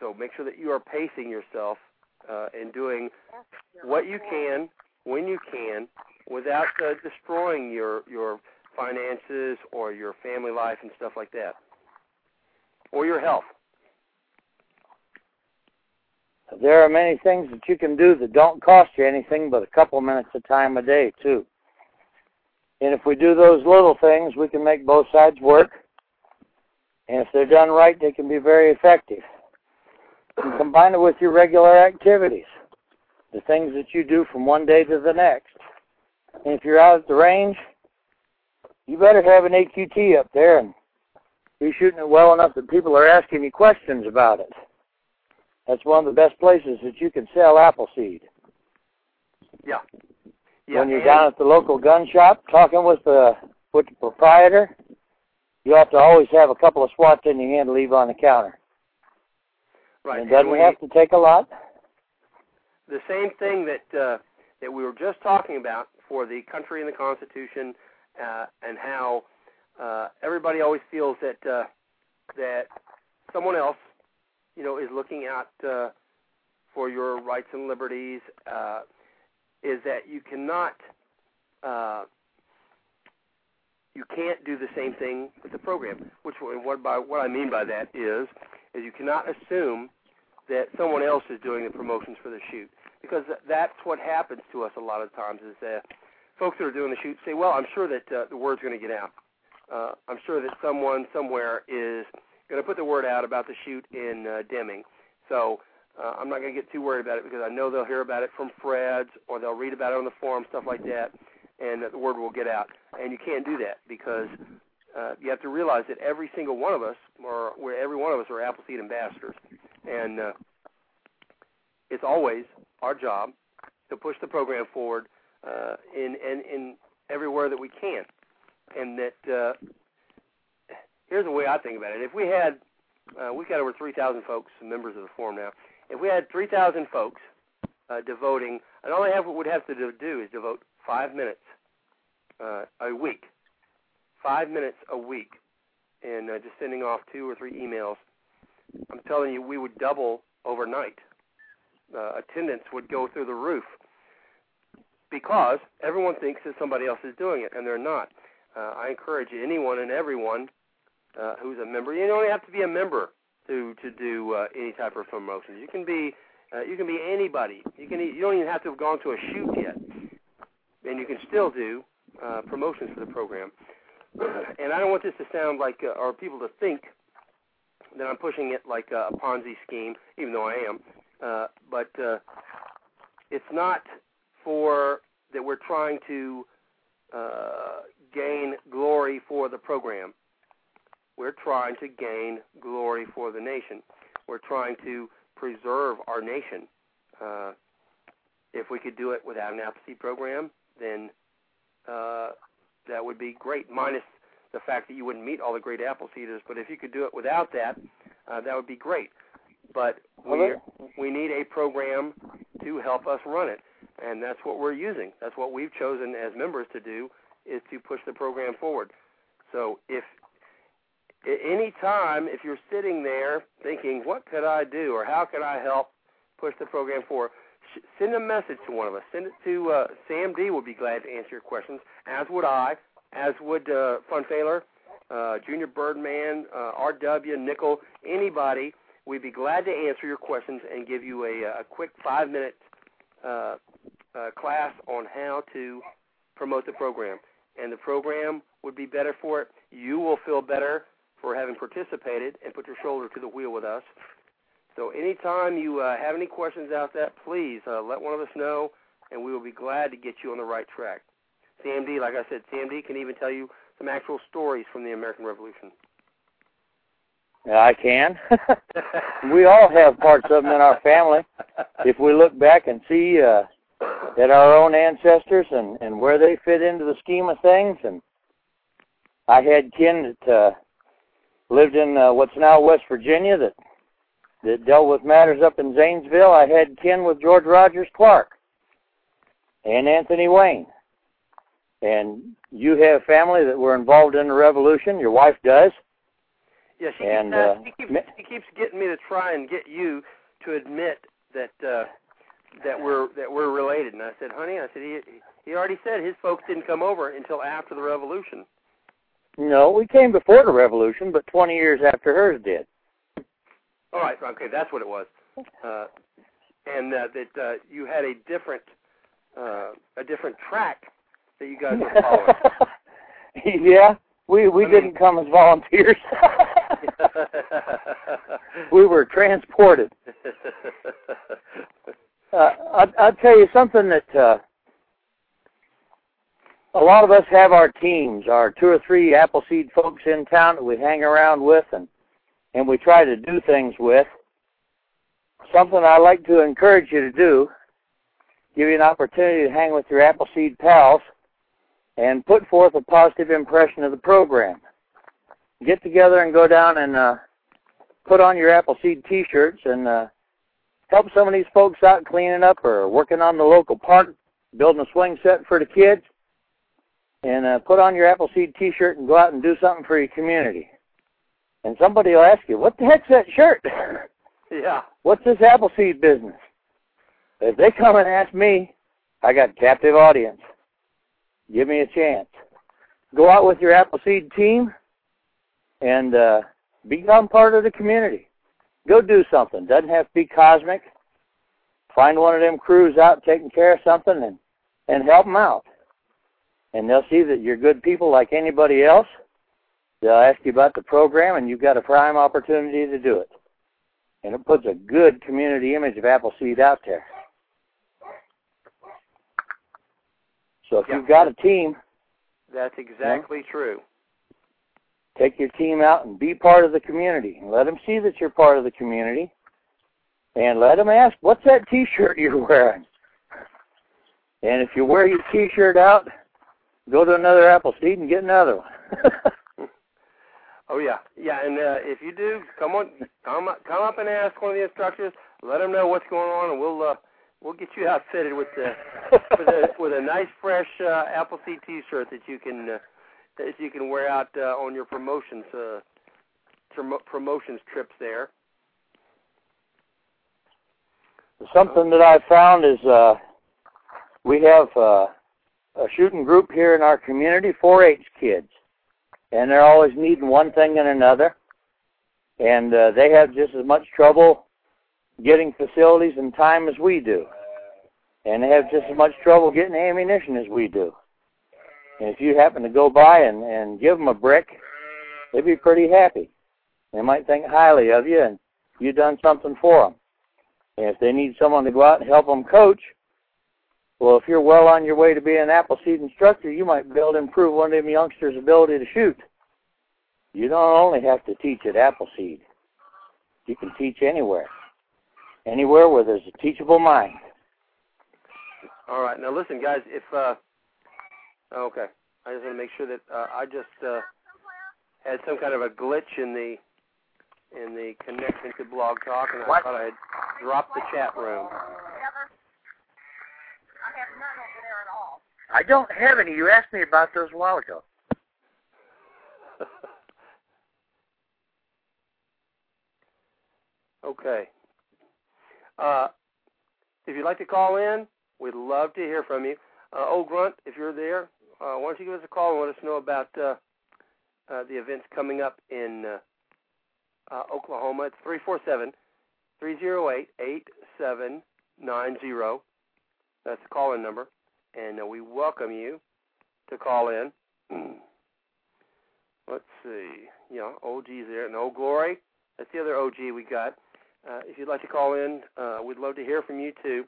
so make sure that you are pacing yourself uh, and doing what you can when you can without uh, destroying your your finances or your family life and stuff like that, or your health. There are many things that you can do that don't cost you anything but a couple minutes of time a day too. And if we do those little things, we can make both sides work. And if they're done right, they can be very effective. And combine it with your regular activities, the things that you do from one day to the next. And if you're out at the range, you better have an AQT up there and be shooting it well enough that people are asking you questions about it. That's one of the best places that you can sell Appleseed. Yeah. Yeah. when you're down at the local gun shop talking with the with the proprietor, you have to always have a couple of swats in your hand to leave on the counter. right. And it doesn't we- have to take a lot. the same thing that uh, that we were just talking about for the country and the Constitution, uh, and how uh, everybody always feels that uh, that someone else, you know, is looking out uh, for your rights and liberties. Uh, is that you cannot, uh, you can't do the same thing with the program. Which what by what I mean by that is, is you cannot assume that someone else is doing the promotions for the shoot because that's what happens to us a lot of times is that folks that are doing the shoot say, well, I'm sure that uh, the word's going to get out. Uh, I'm sure that someone somewhere is going to put the word out about the shoot in uh, Deming. So uh, I'm not going to get too worried about it because I know they'll hear about it from Fred's or they'll read about it on the forum, stuff like that, and that the word will get out. And you can't do that because uh, you have to realize that every single one of us, or where every one of us, are Appleseed ambassadors, and uh, it's always our job to push the program forward uh, in, in in everywhere that we can. And that uh, here's the way I think about it: if we had, uh, we've got over 3,000 folks, members of the forum now. If we had 3,000 folks uh, devoting, and all they have would have to do, is devote five minutes uh, a week, five minutes a week, and uh, just sending off two or three emails. I'm telling you, we would double overnight. Uh, attendance would go through the roof because everyone thinks that somebody else is doing it, and they're not. Uh, I encourage anyone and everyone uh, who's a member. You don't have to be a member to to do uh, any type of promotions. You can be uh, you can be anybody. You can you don't even have to have gone to a shoot yet, and you can still do uh, promotions for the program. And I don't want this to sound like uh, or people to think that I'm pushing it like a Ponzi scheme, even though I am. Uh, but uh, it's not for that we're trying to uh, gain glory for the program. We're trying to gain glory for the nation. We're trying to preserve our nation. Uh, if we could do it without an Appleseed program, then uh, that would be great. Minus the fact that you wouldn't meet all the great Appleseeders, but if you could do it without that, uh, that would be great. But we we need a program to help us run it. And that's what we're using. That's what we've chosen as members to do is to push the program forward. So if at any time if you're sitting there thinking, what could I do or how could I help push the program forward, send a message to one of us. Send it to uh, Sam D. Would be glad to answer your questions, as would I, as would uh, Fun uh, Junior Birdman, uh, R.W. Nickel, anybody. We'd be glad to answer your questions and give you a, a quick five minute uh, uh, class on how to promote the program. And the program would be better for it. You will feel better for having participated and put your shoulder to the wheel with us. So anytime you uh, have any questions out that, please uh, let one of us know, and we will be glad to get you on the right track. CMD, like I said, CMD can even tell you some actual stories from the American Revolution. I can. we all have parts of them in our family. If we look back and see uh, at our own ancestors and and where they fit into the scheme of things, and I had kin that uh, lived in uh, what's now West Virginia that that dealt with matters up in Zanesville. I had kin with George Rogers Clark and Anthony Wayne. And you have family that were involved in the revolution. Your wife does. Yeah, she And, keeps, uh, she keeps she keeps getting me to try and get you to admit that uh that we're that we're related. And I said, "Honey, I said he he already said his folks didn't come over until after the revolution." No, we came before the revolution, but 20 years after hers did. All right, okay, that's what it was. Uh and uh, that uh you had a different uh a different track that you guys were following. yeah, we we I didn't come as volunteers. we were transported. Uh, I, I'll tell you something that uh, a lot of us have our teams, our two or three Appleseed folks in town that we hang around with and and we try to do things with. Something I like to encourage you to do, give you an opportunity to hang with your Appleseed pals and put forth a positive impression of the program. Get together and go down and uh, put on your Appleseed T-shirts and uh, help some of these folks out cleaning up or working on the local park, building a swing set for the kids, and uh, put on your Appleseed T-shirt and go out and do something for your community. And somebody will ask you, "What the heck's that shirt? yeah. What's this Appleseed business?" If they come and ask me, I got a captive audience. Give me a chance. Go out with your Appleseed team and uh, become part of the community. Go do something. Doesn't have to be cosmic. Find one of them crews out taking care of something and and help them out. And they'll see that you're good people like anybody else. They'll ask you about the program, and you've got a prime opportunity to do it. And it puts a good community image of Appleseed out there. So if Yeah. you've got a team, That's exactly true. Take your team out and be part of the community. And let them see that you're part of the community. And let them ask, what's that T-shirt you're wearing? And if you wear your T-shirt out, go to another Appleseed and get another one. Oh yeah, yeah. And uh, if you do, come on, come up, come up and ask one of the instructors. Let them know what's going on, and we'll uh, we'll get you outfitted with the with a with a nice fresh uh, Appleseed T-shirt that you can uh, that you can wear out uh, on your promotions uh, promo- promotions trips there. Something that I found is uh, we have uh, a shooting group here in our community, 4-H kids, and they're always needing one thing and another, and uh, they have just as much trouble getting facilities and time as we do, and they have just as much trouble getting ammunition as we do. And if you happen to go by and, and give them a brick, they'd be pretty happy. They might think highly of you, and you've done something for them. And if they need someone to go out and help them coach, well, if you're well on your way to being an Appleseed instructor, you might be able to improve one of them youngsters' ability to shoot. You don't only have to teach at Appleseed. You can teach anywhere. Anywhere where there's a teachable mind. All right, now listen, guys. If uh, okay, I just want to make sure that uh, I just uh, had some kind of a glitch in the in the connection to Blog Talk, and I What? thought I had dropped the chat room. I don't have any. You asked me about those a while ago. okay. Uh, if you'd like to call in, we'd love to hear from you. Uh, old Grunt, if you're there, uh, why don't you give us a call and let us know about uh, uh, the events coming up in uh, uh, Oklahoma. It's three four seven three zero eight eight seven nine zero. That's the call-in number, and uh, we welcome you to call in. Let's see. Yeah, OG's there, and Old Glory. That's the other OG we got. Uh, if you'd like to call in, uh, we'd love to hear from you too.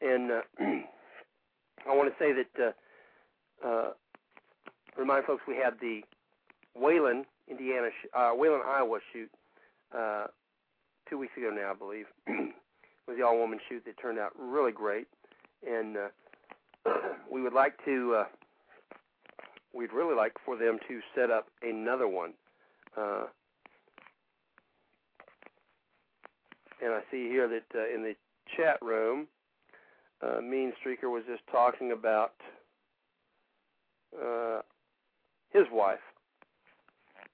And uh, I want to say that uh, uh, remind folks we had the Wayland, Indiana, sh- uh, Wayland, Iowa shoot uh, two weeks ago now, I believe. it was the all-woman shoot that turned out really great, and uh, we would like to. Uh, we'd really like for them to set up another one. Uh, and I see here that uh, in the chat room, uh, Mean Streaker was just talking about uh, his wife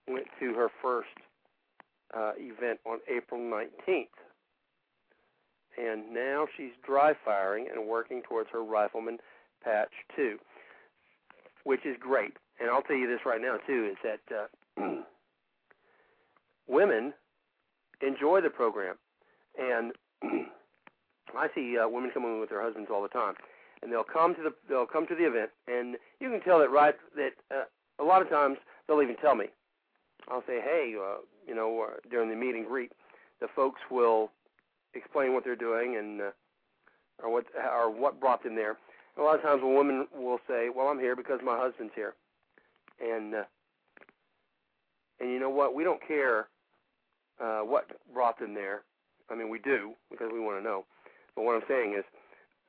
went to her first uh, event on April 19th. And now she's dry firing and working towards her rifleman patch 2, which is great. And I'll tell you this right now, too, is that uh, women enjoy the program. And I see uh, women coming with their husbands all the time, and they'll come to the they'll come to the event, and you can tell that right that uh, a lot of times they'll even tell me. I'll say, hey, uh, you know, uh, during the meet and greet, the folks will explain what they're doing and uh, or what or what brought them there. A lot of times, a woman will say, well, I'm here because my husband's here, and uh, and you know what? We don't care uh, what brought them there. I mean, we do because we want to know. But what I'm saying is,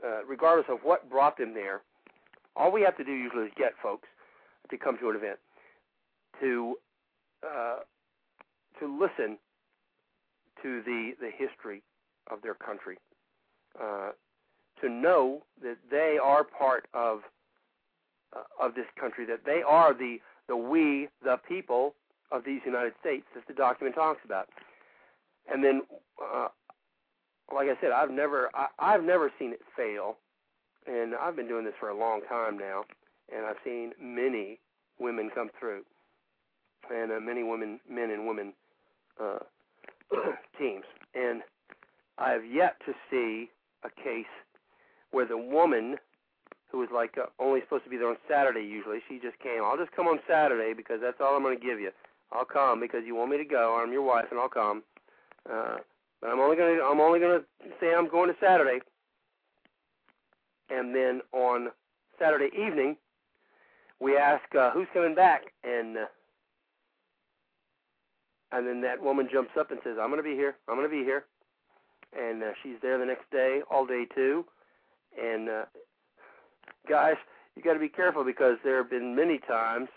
uh, regardless of what brought them there, all we have to do usually is get folks to come to an event, to uh, to listen to the the history of their country, uh, to know that they are part of uh, of this country, that they are the the we the people of these United States, that the document talks about, and then. Like I said, I've never I, I've never seen it fail, and I've been doing this for a long time now, and I've seen many women come through, and uh, many women, men and women uh, teams, and I have yet to see a case where the woman who was like uh, only supposed to be there on Saturday usually, she just came. I'll just come on Saturday because that's all I'm going to give you. I'll come because you want me to go. I'm your wife, and I'll come. Uh, but I'm only gonna I'm only gonna say I'm going to Saturday. And then on Saturday evening, we ask uh, who's coming back, and uh, and then that woman jumps up and says, "I'm going to be here. I'm going to be here." And uh, she's there the next day, all day too. And uh, guys, you got to be careful because there have been many times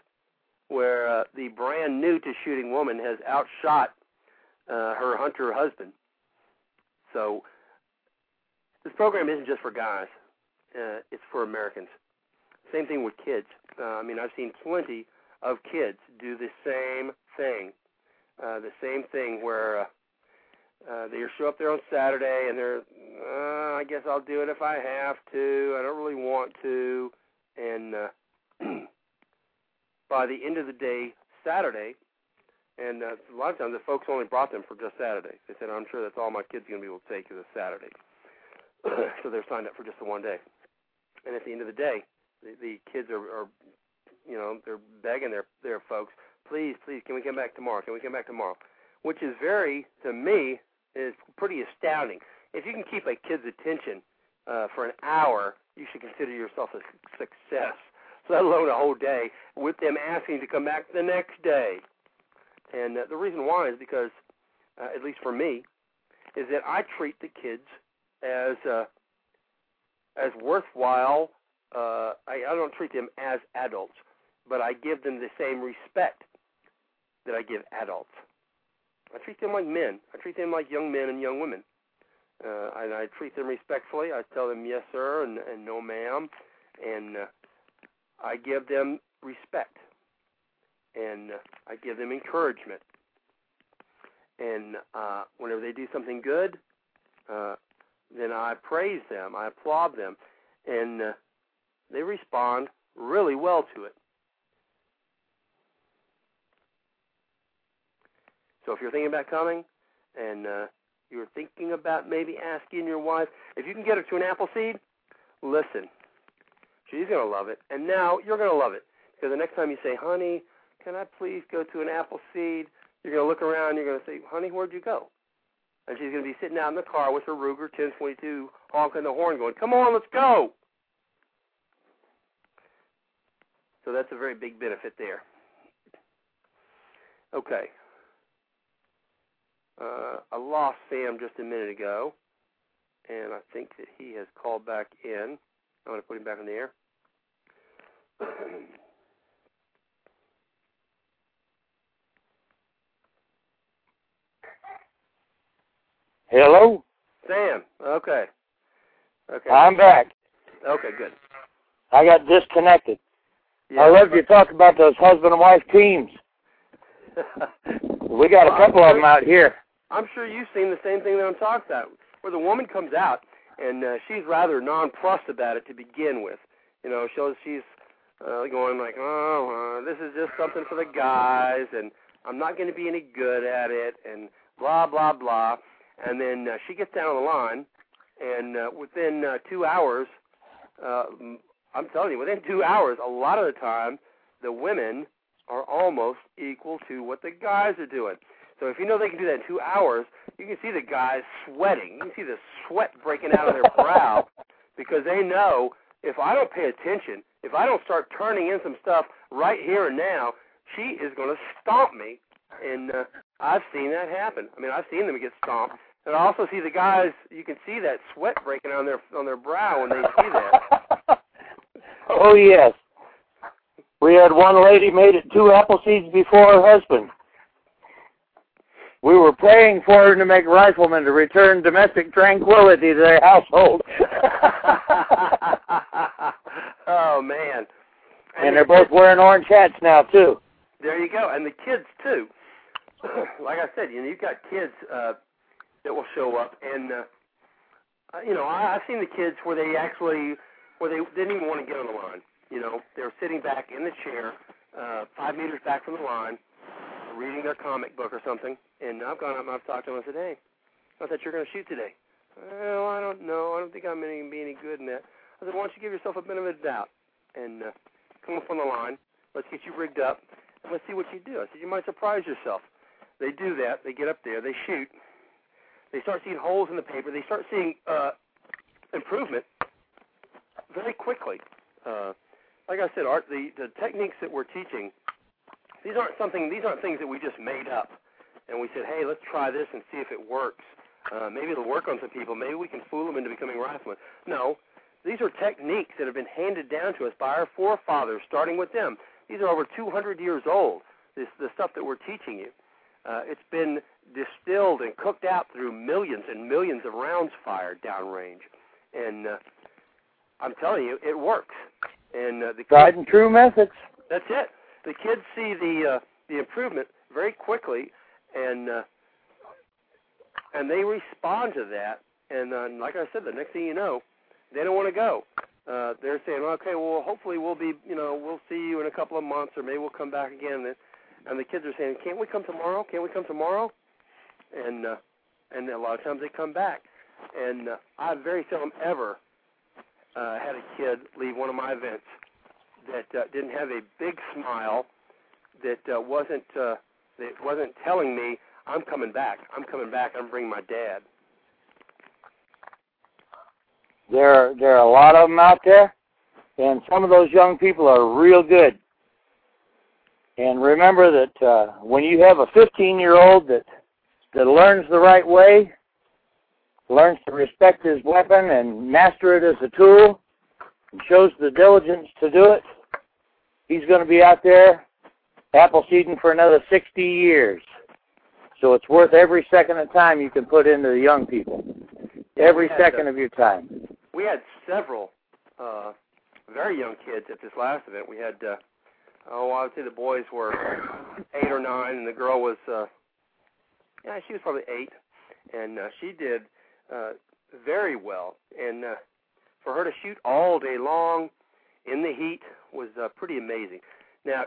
where uh, the brand new to shooting woman has outshot uh, her hunter husband. So this program isn't just for guys; uh, it's for Americans. Same thing with kids. Uh, I mean, I've seen plenty of kids do the same thing. Uh, the same thing where uh, uh, they show up there on Saturday and they're, uh, I guess I'll do it if I have to. I don't really want to. And uh, by the end of the day, Saturday, and uh, a lot of times the folks only brought them for just Saturday. They said, I'm sure that's all my kids going to be able to take is a Saturday. so they're signed up for just the one day. And at the end of the day, the, the kids are, are, you know, they're begging their their folks, please, please, can we come back tomorrow? Can we come back tomorrow? Which is very, to me, is pretty astounding. If you can keep a kid's attention uh, for an hour, you should consider yourself a success. Let alone a whole day with them asking to come back the next day. And uh, the reason why is because, uh, at least for me, is that I treat the kids as uh, as worthwhile. Uh, I, I don't treat them as adults, but I give them the same respect that I give adults. I treat them like men. I treat them like young men and young women. Uh, and I treat them respectfully. I tell them yes, sir, and, and no, ma'am. And uh, I give them respect, and uh, I give them encouragement, and uh, whenever they do something good, uh, then I praise them, I applaud them, and uh, they respond really well to it. So if you're thinking about coming, and uh, you're thinking about maybe asking your wife if you can get her to an Appleseed, listen, she's going to love it, and now you're going to love it because the next time you say, "Honey, can I please go to an apple seed?" You're going to look around. You're going to say, "Honey, where'd you go?" And she's going to be sitting out in the car with her Ruger 1022 honking the horn, going, "Come on, let's go!" So that's a very big benefit there. Okay. Uh, I lost Sam just a minute ago, and I think that he has called back in. I'm going to put him back in the air. Hello? Sam. Okay. Okay. I'm back. Okay. Good. I got disconnected. Yeah. I love you talk about those husband and wife teams. We got a couple of them out here. I'm sure you've seen the same thing that I'm talking about, where the woman comes out and uh, she's rather nonplussed about it to begin with. You know, she'll, she's uh, going like, "Oh, uh, this is just something for the guys, and I'm not going to be any good at it," and blah blah blah. And then uh, she gets down on the line, and uh, within uh, two hours, uh, I'm telling you, within two hours, a lot of the time, the women are almost equal to what the guys are doing. So if you know they can do that in two hours, you can see the guys sweating. You can see the sweat breaking out of their brow because they know if I don't pay attention, if I don't start turning in some stuff right here and now, she is going to stomp me. And uh, I've seen that happen. I mean, I've seen them get stomped. And I also see the guys. You can see that sweat breaking on their on their brow when they see that. oh yes. We had one lady made it two Appleseeds before her husband. We were praying for her to make riflemen to return domestic tranquility to their household. oh man! and they're both wearing orange hats now too. There you go, and the kids too. like I said, you know, you've got kids uh, that will show up, and uh, you know, I, I've seen the kids where they actually, where they didn't even want to get on the line. You know, they were sitting back in the chair, uh, five meters back from the line, reading their comic book or something. And I've gone up and I've talked to them. I said, "Hey, I thought you were going to shoot today." Well, I don't know. I don't think I'm going to be any good in that. I said, "Why don't you give yourself a bit of a doubt and uh, come up on the line? Let's get you rigged up, and let's see what you do." I said, "You might surprise yourself." They do that. They get up there. They shoot. They start seeing holes in the paper. They start seeing uh, improvement very quickly. Uh, like I said, Art, the, the techniques that we're teaching, these aren't something. These aren't things that we just made up, and we said, "Hey, let's try this and see if it works." Uh, maybe it'll work on some people. Maybe we can fool them into becoming riflemen. No, these are techniques that have been handed down to us by our forefathers, starting with them. These are over 200 years old. This the stuff that we're teaching you. Uh, it's been distilled and cooked out through millions and millions of rounds fired downrange, and uh, I'm telling you, it works. And uh, the Tried and true methods. that's it. The kids see the uh, the improvement very quickly, and uh, and they respond to that. And uh, like I said, the next thing you know, they don't want to go. Uh, they're saying, okay, well, hopefully we'll be, you know, we'll see you in a couple of months, or maybe we'll come back again. And, and the kids are saying, can't we come tomorrow? Can't we come tomorrow? And uh, and a lot of times they come back. And uh, I very seldom ever uh, had a kid leave one of my events that uh, didn't have a big smile, that uh, wasn't uh, that wasn't telling me I'm coming back. I'm coming back. I'm bringing my dad. There, there are a lot of them out there, and some of those young people are real good. And remember that uh, when you have a 15-year-old that that learns the right way, learns to respect his weapon and master it as a tool, and shows the diligence to do it, he's going to be out there Appleseeding for another 60 years. So it's worth every second of time you can put into the young people. Every second the- of your time. We had several uh, very young kids at this last event. We had uh, oh, I would say the boys were eight or nine, and the girl was uh, yeah, she was probably eight, and uh, she did uh, very well. And uh, for her to shoot all day long in the heat was uh, pretty amazing. Now,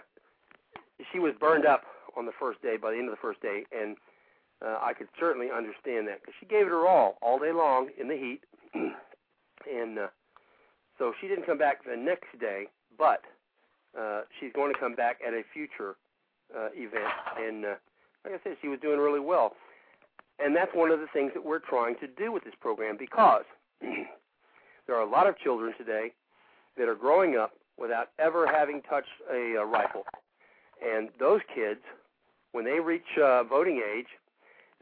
she was burned up on the first day by the end of the first day, and uh, I could certainly understand that because she gave it her all all day long in the heat, and uh, so she didn't come back the next day, but uh, she's going to come back at a future uh, event, and uh, like I said, she was doing really well, and that's one of the things that we're trying to do with this program because there are a lot of children today that are growing up without ever having touched a, a rifle, and those kids, when they reach uh, voting age,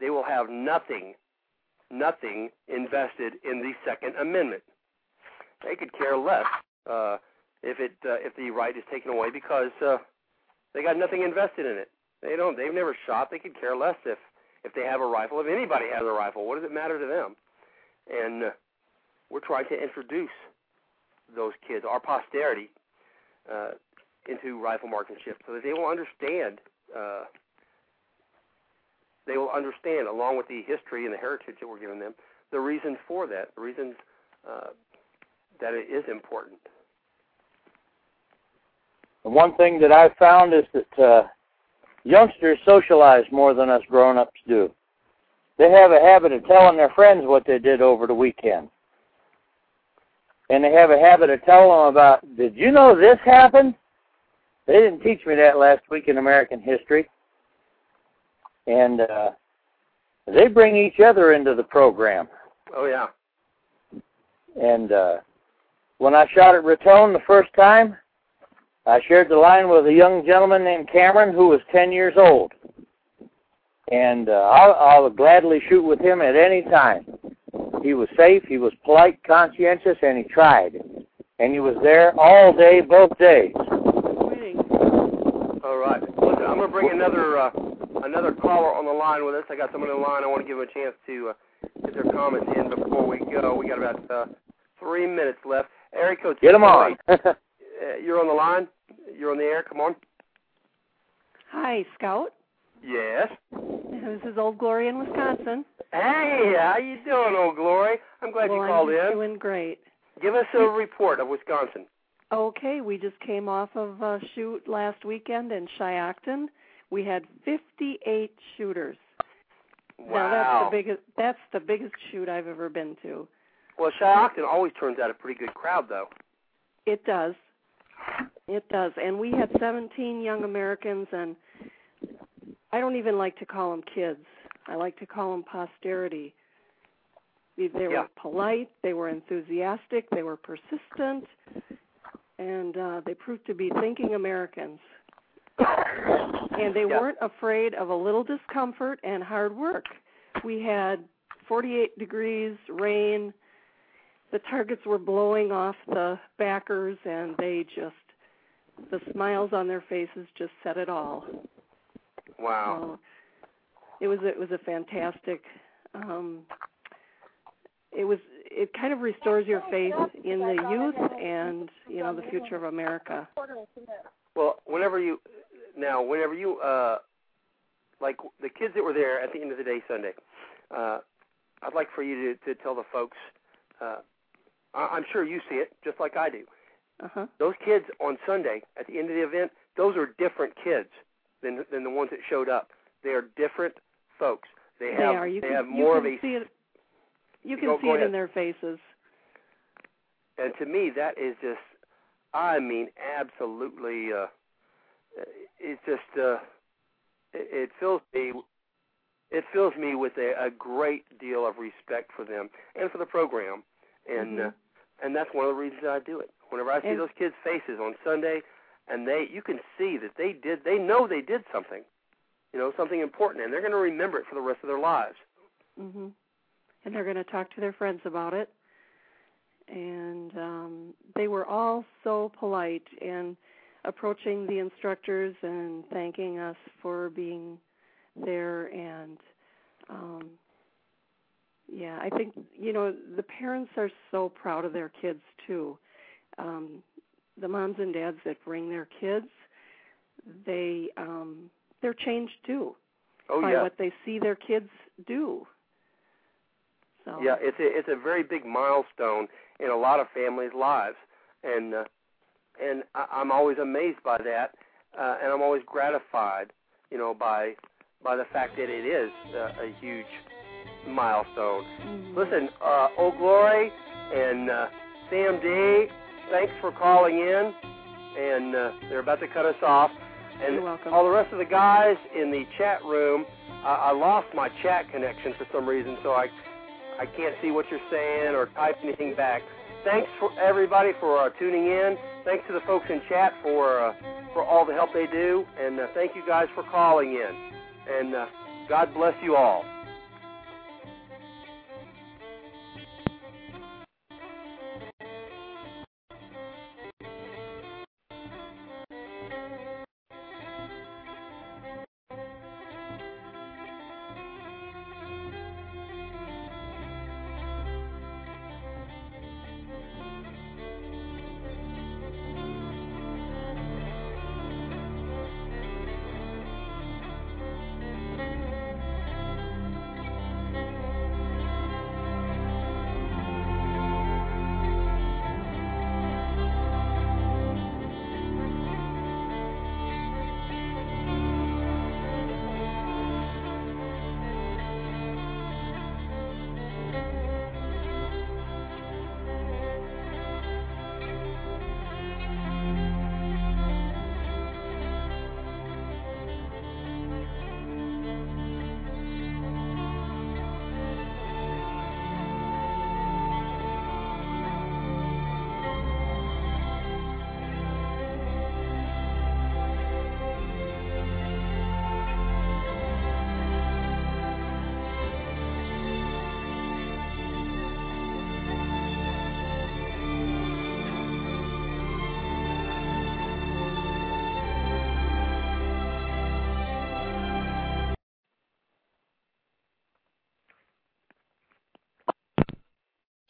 they will have nothing, nothing invested in the Second Amendment. They could care less uh, if it uh, if the right is taken away because uh, they got nothing invested in it. They don't. They've never shot. They could care less if if they have a rifle. If anybody has a rifle, what does it matter to them? And uh, we're trying to introduce those kids, our posterity, uh, into rifle marksmanship, so that they will understand. Uh, they will understand, along with the history and the heritage that we're giving them, the reasons for that, the reasons uh, that it is important. The one thing that I've found is that uh, youngsters socialize more than us grown-ups do. They have a habit of telling their friends what they did over the weekend. And they have a habit of telling them about, did you know this happened? They didn't teach me that last week in American history. And uh, they bring each other into the program. Oh, yeah. And uh, when I shot at Raton the first time, I shared the line with a young gentleman named Cameron who was 10 years old. And uh, I'll, I'll gladly shoot with him at any time. He was safe, he was polite, conscientious, and he tried. And he was there all day, both days. All right. Listen, I'm going to bring another uh, another caller on the line with us. I got someone on the line. I want to give them a chance to uh, get their comments in before we go. We got about uh, three minutes left. Eric. Get them on. You're on the line. You're on the air. Come on. Hi, Scout. Yes. This is Old Glory in Wisconsin. Hey, how you doing, old Glory? I'm glad well, you called in. I'm in. doing great. Give us a report of Wisconsin. Okay, we just came off of a shoot last weekend in Shiocton. We had 58 shooters. Wow. Now that's the biggest that's the biggest shoot I've ever been to. Well, Shiocton always turns out a pretty good crowd, though. It does. It does. And we had 17 young Americans, and I don't even like to call them kids. I like to call them posterity. They, they Yeah. were polite, they were enthusiastic, they were persistent, and uh, they proved to be thinking Americans. And they Yeah. weren't afraid of a little discomfort and hard work. We had 48 degrees, rain, the targets were blowing off the backers and they just the smiles on their faces just said it all Wow. so it was it was a fantastic um it was it kind of restores your faith in the youth and you know the future of america Well, whenever you now, whenever you uh, like the kids that were there at the end of the day Sunday, uh, I'd like for you to, to tell the folks. Uh, I'm sure you see it just like I do. uh-huh Those kids on Sunday at the end of the event, those are different kids than than the ones that showed up. They are different folks. They they have are you they can, have you more can of a see it you can Go- see go it ahead. in their faces and to me that is just i mean absolutely uh it's just uh it, it fills me it fills me with a, a great deal of respect for them and for the program and Mhm. uh, and that's one of the reasons I do it. Whenever I see And- those kids faces on Sunday and they you can see that they did they know they did something you know something important and they're going to remember it for the rest of their lives. Mhm and they're going to talk to their friends about it. And um they were all so polite and approaching the instructors and thanking us for being there and um yeah i think you know the parents are so proud of their kids too um the moms and dads that bring their kids, they um they're changed too Oh by yeah. what they see their kids do. So Yeah, it's a it's a very big milestone in a lot of families' lives, and uh, and I, I'm always amazed by that, uh, and I'm always gratified, you know, by by the fact that it is uh, a huge milestone. mhm. Listen, uh, Old Glory and uh, Sam D, thanks for calling in, and uh, they're about to cut us off. And You're welcome. all the rest of the guys in the chat room, I I lost my chat connection for some reason, so I I can't see what you're saying or type anything back. Thanks for everybody for uh, tuning in. Thanks to the folks in chat for uh, for all the help they do, and uh, thank you guys for calling in. And uh, God bless you all.